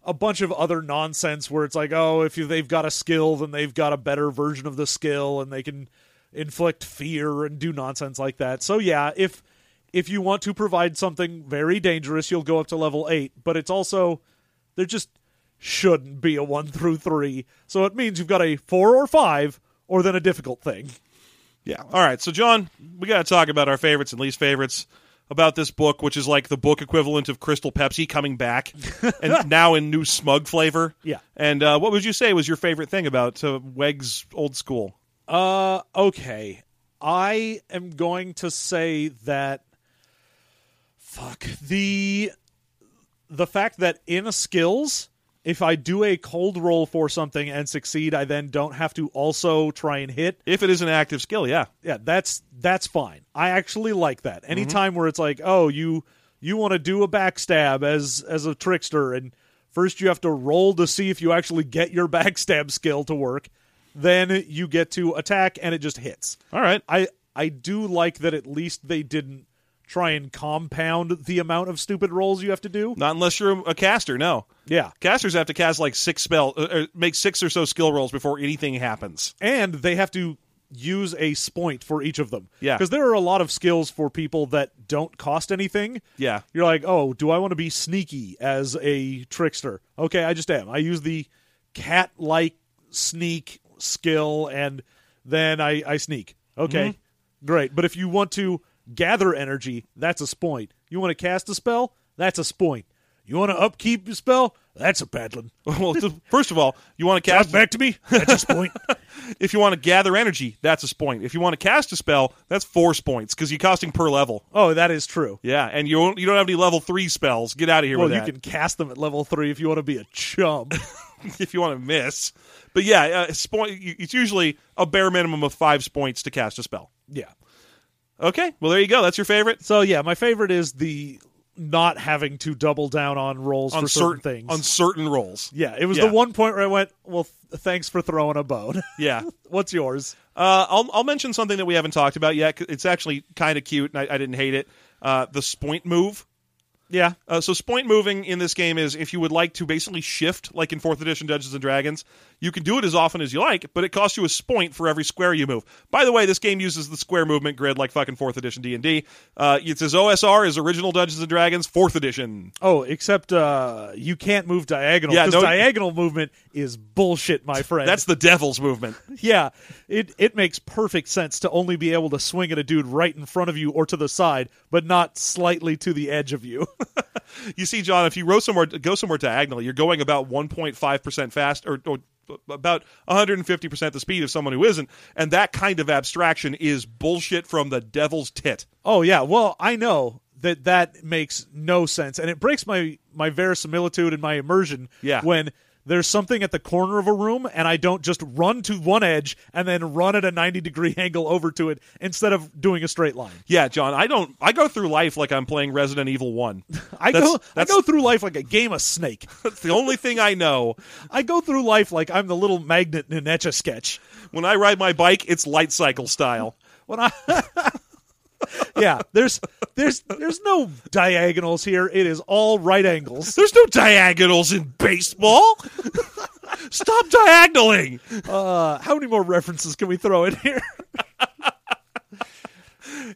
a bunch of other nonsense where it's like, oh, if you, they've got a skill, then they've got a better version of the skill, and they can inflict fear and do nonsense like that. So yeah, if if you want to provide something very dangerous, you'll go up to level eight. But it's also they're just shouldn't be a one through three. So it means you've got a four or five, or then a difficult thing. Yeah. All right. So, John, we got to talk about our favorites and least favorites about this book, which is like the book equivalent of Crystal Pepsi coming back *laughs* and now in new smug flavor. Yeah. And uh, what would you say was your favorite thing about uh, Wegs Old School? Uh, okay. I am going to say that. Fuck the the fact that in a skills, if I do a cold roll for something and succeed, I then don't have to also try and hit. If it is an active skill, yeah. Yeah, that's that's fine. I actually like that. Anytime mm-hmm. where it's like, oh, you you want to do a backstab as as a trickster, and first you have to roll to see if you actually get your *laughs* backstab skill to work. Then you get to attack, and it just hits. All right. I I do like that at least they didn't try and compound the amount of stupid rolls you have to do. Not unless you're a caster, no. Yeah. Casters have to cast like six spell, uh, uh, make six or so skill rolls before anything happens. And they have to use a spoint for each of them. Yeah. Because there are a lot of skills for people that don't cost anything. Yeah. You're like, oh, do I want to be sneaky as a trickster? Okay, I just am. I use the cat like sneak skill and then I, I sneak. Okay, great. But if you want to gather energy, that's a spoint. You want to cast a spell? That's a spoint. You want to upkeep a spell? That's a paddling. *laughs* well, first of all, you want to cast Cast back to me? That's a spoint. *laughs* If you want to gather energy, that's a spoint. If you want to cast a spell, that's four points because you're costing per level. oh, that is true. Yeah, and you don't, you don't have any level three spells. Get out of here Well, with you can cast them at level three if you want to be a chum. *laughs* if you want to miss. But yeah, uh, it's usually a bare minimum of five points to cast a spell. yeah. Okay, well there you go. That's your favorite So yeah, my favorite is the not having to double down on rolls on for certain, things. on certain rolls. yeah, it was Yeah. the one point where I went, "Well, th- thanks for throwing a bone." *laughs* Yeah. What's yours? Uh, I'll I'll mention something that we haven't talked about yet. It's actually kind of cute, and I, I didn't hate it. Uh, the spoint move. Yeah, Uh, so spoint moving in this game is if you would like to basically shift, like in fourth edition Dungeons and Dragons, you can do it as often as you like, but it costs you a spoint for every square you move. By the way, this game uses the square movement grid like fucking fourth edition D and D. Uh, it says OSR is original Dungeons and Dragons fourth edition. Oh, except uh, you can't move diagonal. Yeah, because no- diagonal movement is bullshit, my friend. That's the devil's movement. *laughs* yeah. It it makes perfect sense to only be able to swing at a dude right in front of you or to the side, but not slightly to the edge of you. *laughs* *laughs* You see, John, if you row somewhere, go somewhere diagonally, you're going about 1.5 percent fast, or, or about 150 percent the speed of someone who isn't, and that kind of abstraction is bullshit from the devil's tit. Oh yeah, well I know that that makes no sense, and it breaks my my verisimilitude and my immersion. Yeah. when there's something at the corner of a room, and I don't just run to one edge and then run at a 90 degree *laughs* angle over to it instead of doing a straight line. Yeah, John, I don't. I go through life like I'm playing Resident Evil One. *laughs* I That's- go I go through life like a game of Snake. *laughs* That's the only thing I know. I go through life like I'm the little magnet in an etch a sketch. When I ride my bike, it's light cycle style. When I yeah, there's there's there's no diagonals here. It is all right angles. There's no diagonals in baseball. Stop diagonaling. Uh, how many more references can we throw in here?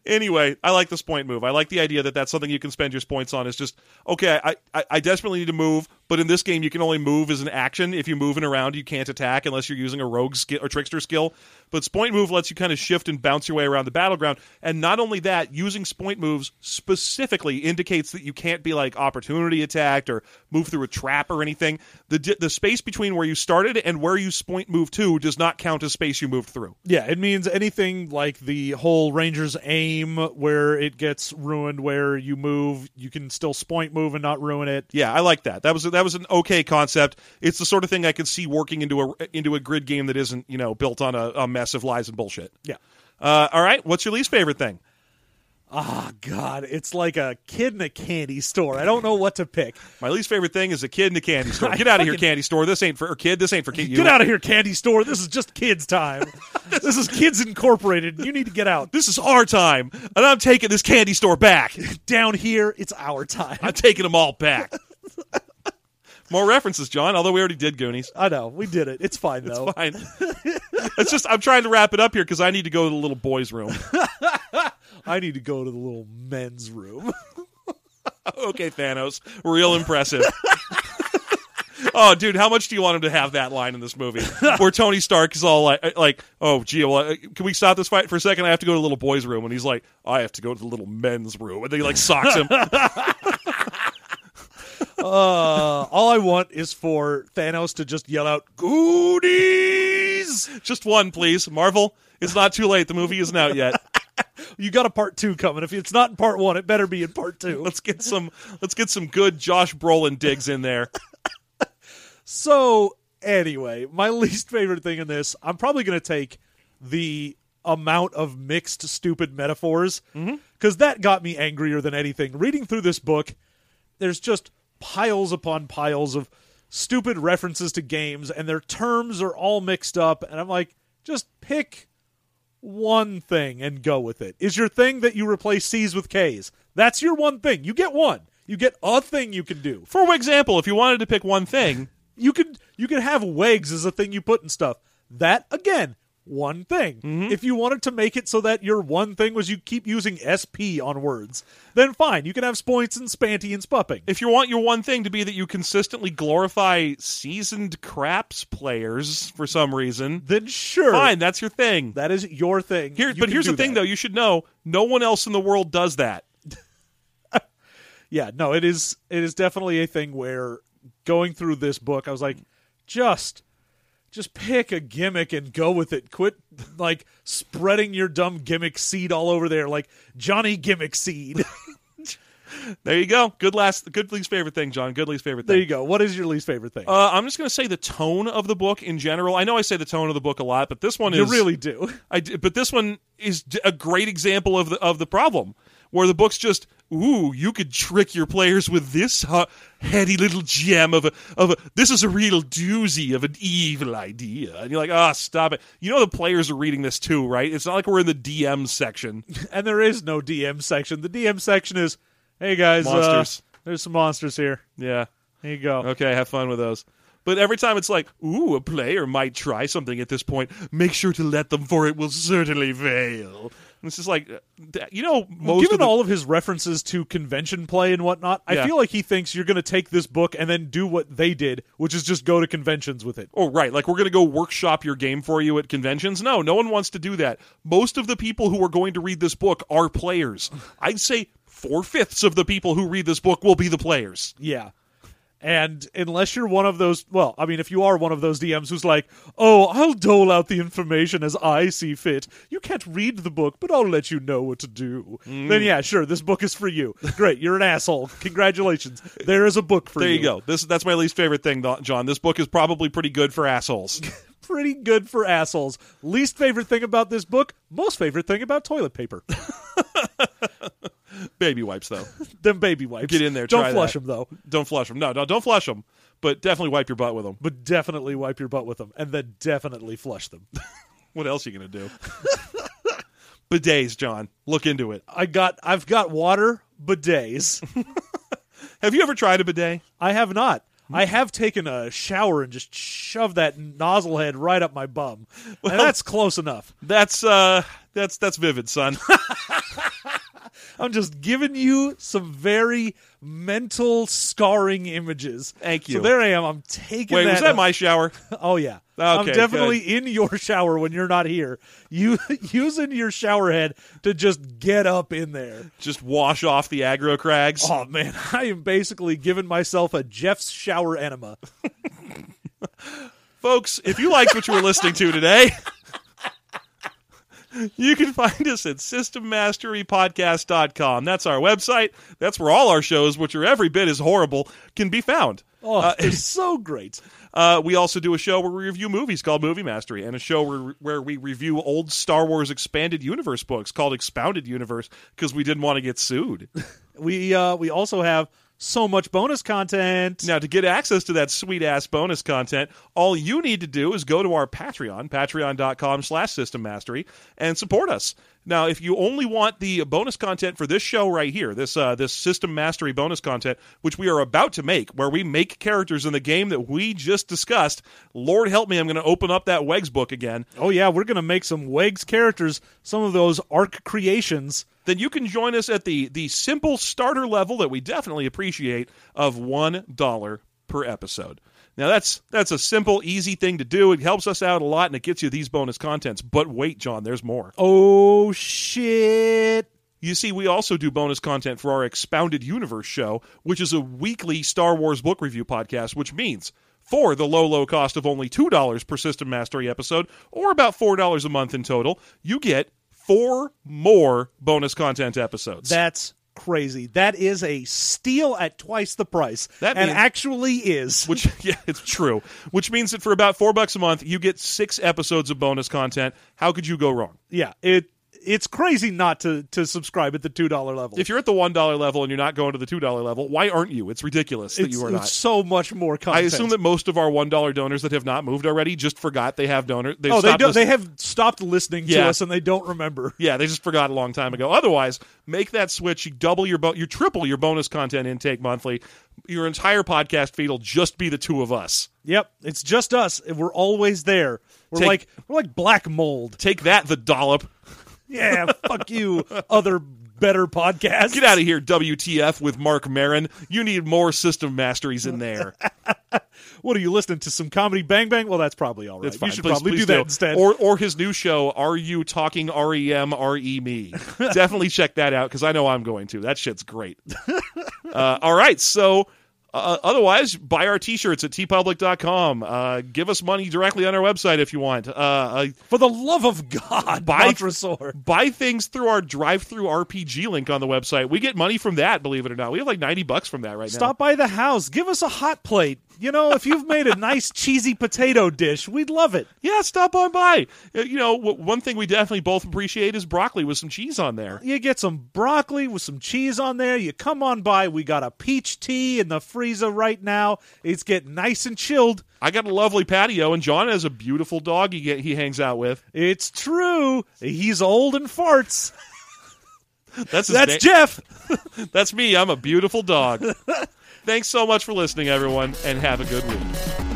anyway, I like this point move. I like the idea that that's something you can spend your points on. Is just okay. I, I I desperately need to move, but in this game you can only move as an action. If you're moving around, you can't attack unless you're using a rogue skill or trickster skill. But Spoint move lets you kind of shift and bounce your way around the battleground. And not only that, using Spoint moves specifically indicates that you can't be like opportunity attacked or move through a trap or anything. The the space between where you started and where you Spoint move to does not count as space you moved through. Yeah, it means anything like the whole Ranger's aim where it gets ruined where you move, you can still spoint move and not ruin it. Yeah, I like that. That was that was an okay concept. It's the sort of thing I could see working into a into a grid game that isn't you know built on a, a mess of lies and bullshit. Yeah. Uh, all right, what's your least favorite thing? Ah, God, it's like a kid in a candy store. I don't know what to pick. *laughs* My least favorite thing is a kid in a candy store. *laughs* Get out of here, candy store. This ain't for or kid. This ain't for kid. You. Get out of here, candy store. This is just kids' time. *laughs* this is Kids Incorporated. You need to get out. This is our time, and I'm taking this candy store back. Down here, it's our time. I'm taking them all back. More references, John. Although we already did Goonies. I know. We did it. It's fine, *laughs* though. It's Fine. *laughs* it's just I'm trying to wrap it up here because I need to go to the little boys' room. *laughs* I need to go to the little men's room. okay, Thanos, real impressive. oh, dude, how much do you want him to have that line in this movie where Tony Stark is all like, like, oh, gee, well, uh, can we stop this fight for a second? I have to go to the little boys' room, and he's like, I have to go to the little men's room, and then he like socks him. Uh, all I want is for Thanos to just yell out, Goonies! Just one, please, Marvel. It's not too late. The movie isn't out yet. *laughs* You got a part two coming. If it's not in part one, it better be in part two. Let's get some. Let's get some good Josh Brolin digs in there. *laughs* So, anyway, my *laughs* least favorite thing in this, I'm probably going to take the amount of mixed, stupid metaphors because that got me angrier than anything. Reading through this book, there's just piles upon piles of stupid references to games, and their terms are all mixed up. And I'm like, just pick one thing and go with it. Is your thing that you replace C's with K's? That's your one thing. You get one. You get a thing you can do For example, if you wanted to pick one thing, you could you could have wegs as a thing you put in stuff. That again, one thing. Mm-hmm. If you wanted to make it so that your one thing was you keep using SP on words, then fine, you can have spoints and spanty and spupping. if you want your one thing to be that you consistently glorify seasoned craps players for some reason, Then sure, fine, that's your thing. that is your thing. Here, You but here's the thing, that. though. You should know no one else in the world does that. *laughs* Yeah, no, it is it is definitely a thing where going through this book, I was like, just just pick a gimmick and go with it. Quit like spreading your dumb gimmick seed all over there like Johnny Gimmick Seed. *laughs* There you go. Good last, good least favorite thing, John. Good least favorite thing. there you go. What is your least favorite thing? Uh, I'm just going to say the tone of the book in general. I know I say the tone of the book a lot, but this one you is really do. I but this one is a great example of the of the problem where the book's just ooh you could trick your players with this hu- heady little gem of a of a this is a real doozy of an evil idea. And you're like ah stop it. You know the players are reading this too right? It's not like we're in the DM section. *laughs* And there is no DM section. The DM section is, hey guys, uh, there's some monsters here. yeah. There you go. okay have fun with those but every time it's like ooh a player might try something at this point make sure to let them for it will certainly fail and it's just like uh, you know most Given of the, all of his references to convention play and whatnot, I feel like he thinks you're going to take this book and then do what they did, which is just go to conventions with it. Oh, right. Like we're going to go workshop your game for you at conventions. No, no one wants to do that. Most of the people who are going to read this book are players. I'd say four fifths of the people who read this book will be the players. Yeah. And unless you're one of those, well, I mean, if you are one of those DMs who's like, oh, I'll dole out the information as I see fit. You can't read the book, but I'll let you know what to do. Mm. Then, yeah, sure, this book is for you. Great, you're an asshole. Congratulations. There is a book for There you. There you go. This that's my least favorite thing, John. This book is probably pretty good for assholes. *laughs* Pretty good for assholes. Least favorite thing about this book, most favorite thing about toilet paper. *laughs* Baby wipes though. *laughs* them baby wipes. Get in there, Don't flush that. them, though. Don't flush them. No, no, don't flush them. But definitely wipe your butt with them. But definitely wipe your butt with them. And then definitely flush them. *laughs* What else are you going to do? *laughs* Bidets, John. Look into it. I got, I've got water bidets. Have you ever tried a bidet? I have not. I have taken a shower and just shoved that nozzle head right up my bum. and that's close enough. That's uh That's that's vivid, son. I'm just giving you some very mental scarring images. Thank you. So there I am. I'm taking Wait, that. was that my shower? *laughs* Oh yeah. I'm Okay, definitely in your shower when you're not here. You *laughs* using your shower head to just get up in there. Just wash off the aggro crags. Oh man, *laughs* I am basically giving myself a Jeff's shower enema. Folks, if you liked what you were listening to today, you can find us at systemmasterypodcast.com. That's our website. That's where all our shows, which are every bit as horrible, can be found. Oh, Uh, it's *laughs* so great. Uh, we also do a show where we review movies called Movie Mastery, and a show where, where we review old Star Wars expanded universe books called Expounded Universe because we didn't want to get sued. *laughs* We uh we also have so much bonus content. Now, to get access to that sweet ass bonus content, all you need to do is go to our Patreon, patreon.com slash system mastery, and support us. Now, if you only want the bonus content for this show right here, this uh, this system mastery bonus content, which we are about to make, where we make characters in the game that we just discussed, Lord help me, I'm going to open up that Wegs book again. Oh yeah, we're gonna make some Wegs characters, some of those arc creations. Then you can join us at the the simple starter level that we definitely appreciate of one dollar per episode. Now that's that's a simple, easy thing to do. It helps us out a lot, and it gets you these bonus contents. But wait, John, there's more. Oh shit. You see, we also do bonus content for our Expounded Universe show, which is a weekly Star Wars book review podcast, which means for the low, low cost of only $2 per System Mastery episode, or about $4 a month in total, you get four more bonus content episodes. That's crazy. That is a steal at twice the price. That and actually is. which *laughs* yeah, it's true. Which means that for about four bucks a month, you get six episodes of bonus content. How could you go wrong? yeah, it it's crazy not to to subscribe at the two dollar level. If you're at the one dollar level and you're not going to the two dollar level, why aren't you? It's ridiculous that it's, you are it's not. so much more Content. I assume that most of our one dollar donors that have not moved already just forgot they have donors. Oh, they do, they have stopped listening to us and they don't remember. *laughs* Yeah, they just forgot a long time ago. Otherwise, make that switch. You double your bo- you triple your bonus content intake monthly. Your entire podcast feed will just be the two of us. Yep, it's just us. We're always there. We're Take- like we're like black mold. Take that, the dollop. Yeah, fuck you, other better podcasts. Get out of here, WTF with Marc Maron. You need more system masteries in there. *laughs* What are you listening to? Some comedy Bang Bang? Well, that's probably all right. Fine. You should Please- probably please do that instead. Or or his new show, Are You Talking R E M R E Me? *laughs* Definitely check that out because I know I'm going to. That shit's great. *laughs* uh, all right, so. Uh, otherwise, buy our t-shirts at teepublic.com. Uh, give us money directly on our website if you want. Uh, uh, For the love of God, Buy- buy things through our DriveThruRPG link on the website. We get money from that, believe it or not. We have like 90 bucks from that right now. Stop by the house. Give us a hot plate. You know, if you've made a nice cheesy potato dish, we'd love it. Yeah, stop on by. Uh, You know, one thing we definitely both appreciate is broccoli with some cheese on there. You get some broccoli with some cheese on there. You come on by. We got a peach tea in the freezer right now. It's getting nice and chilled. I got a lovely patio, and John has a beautiful dog he get, he hangs out with. It's true. He's old and farts. That's That's na- Jeff. *laughs* That's me. I'm a beautiful dog. *laughs* Thanks so much for listening, everyone, and have a good week.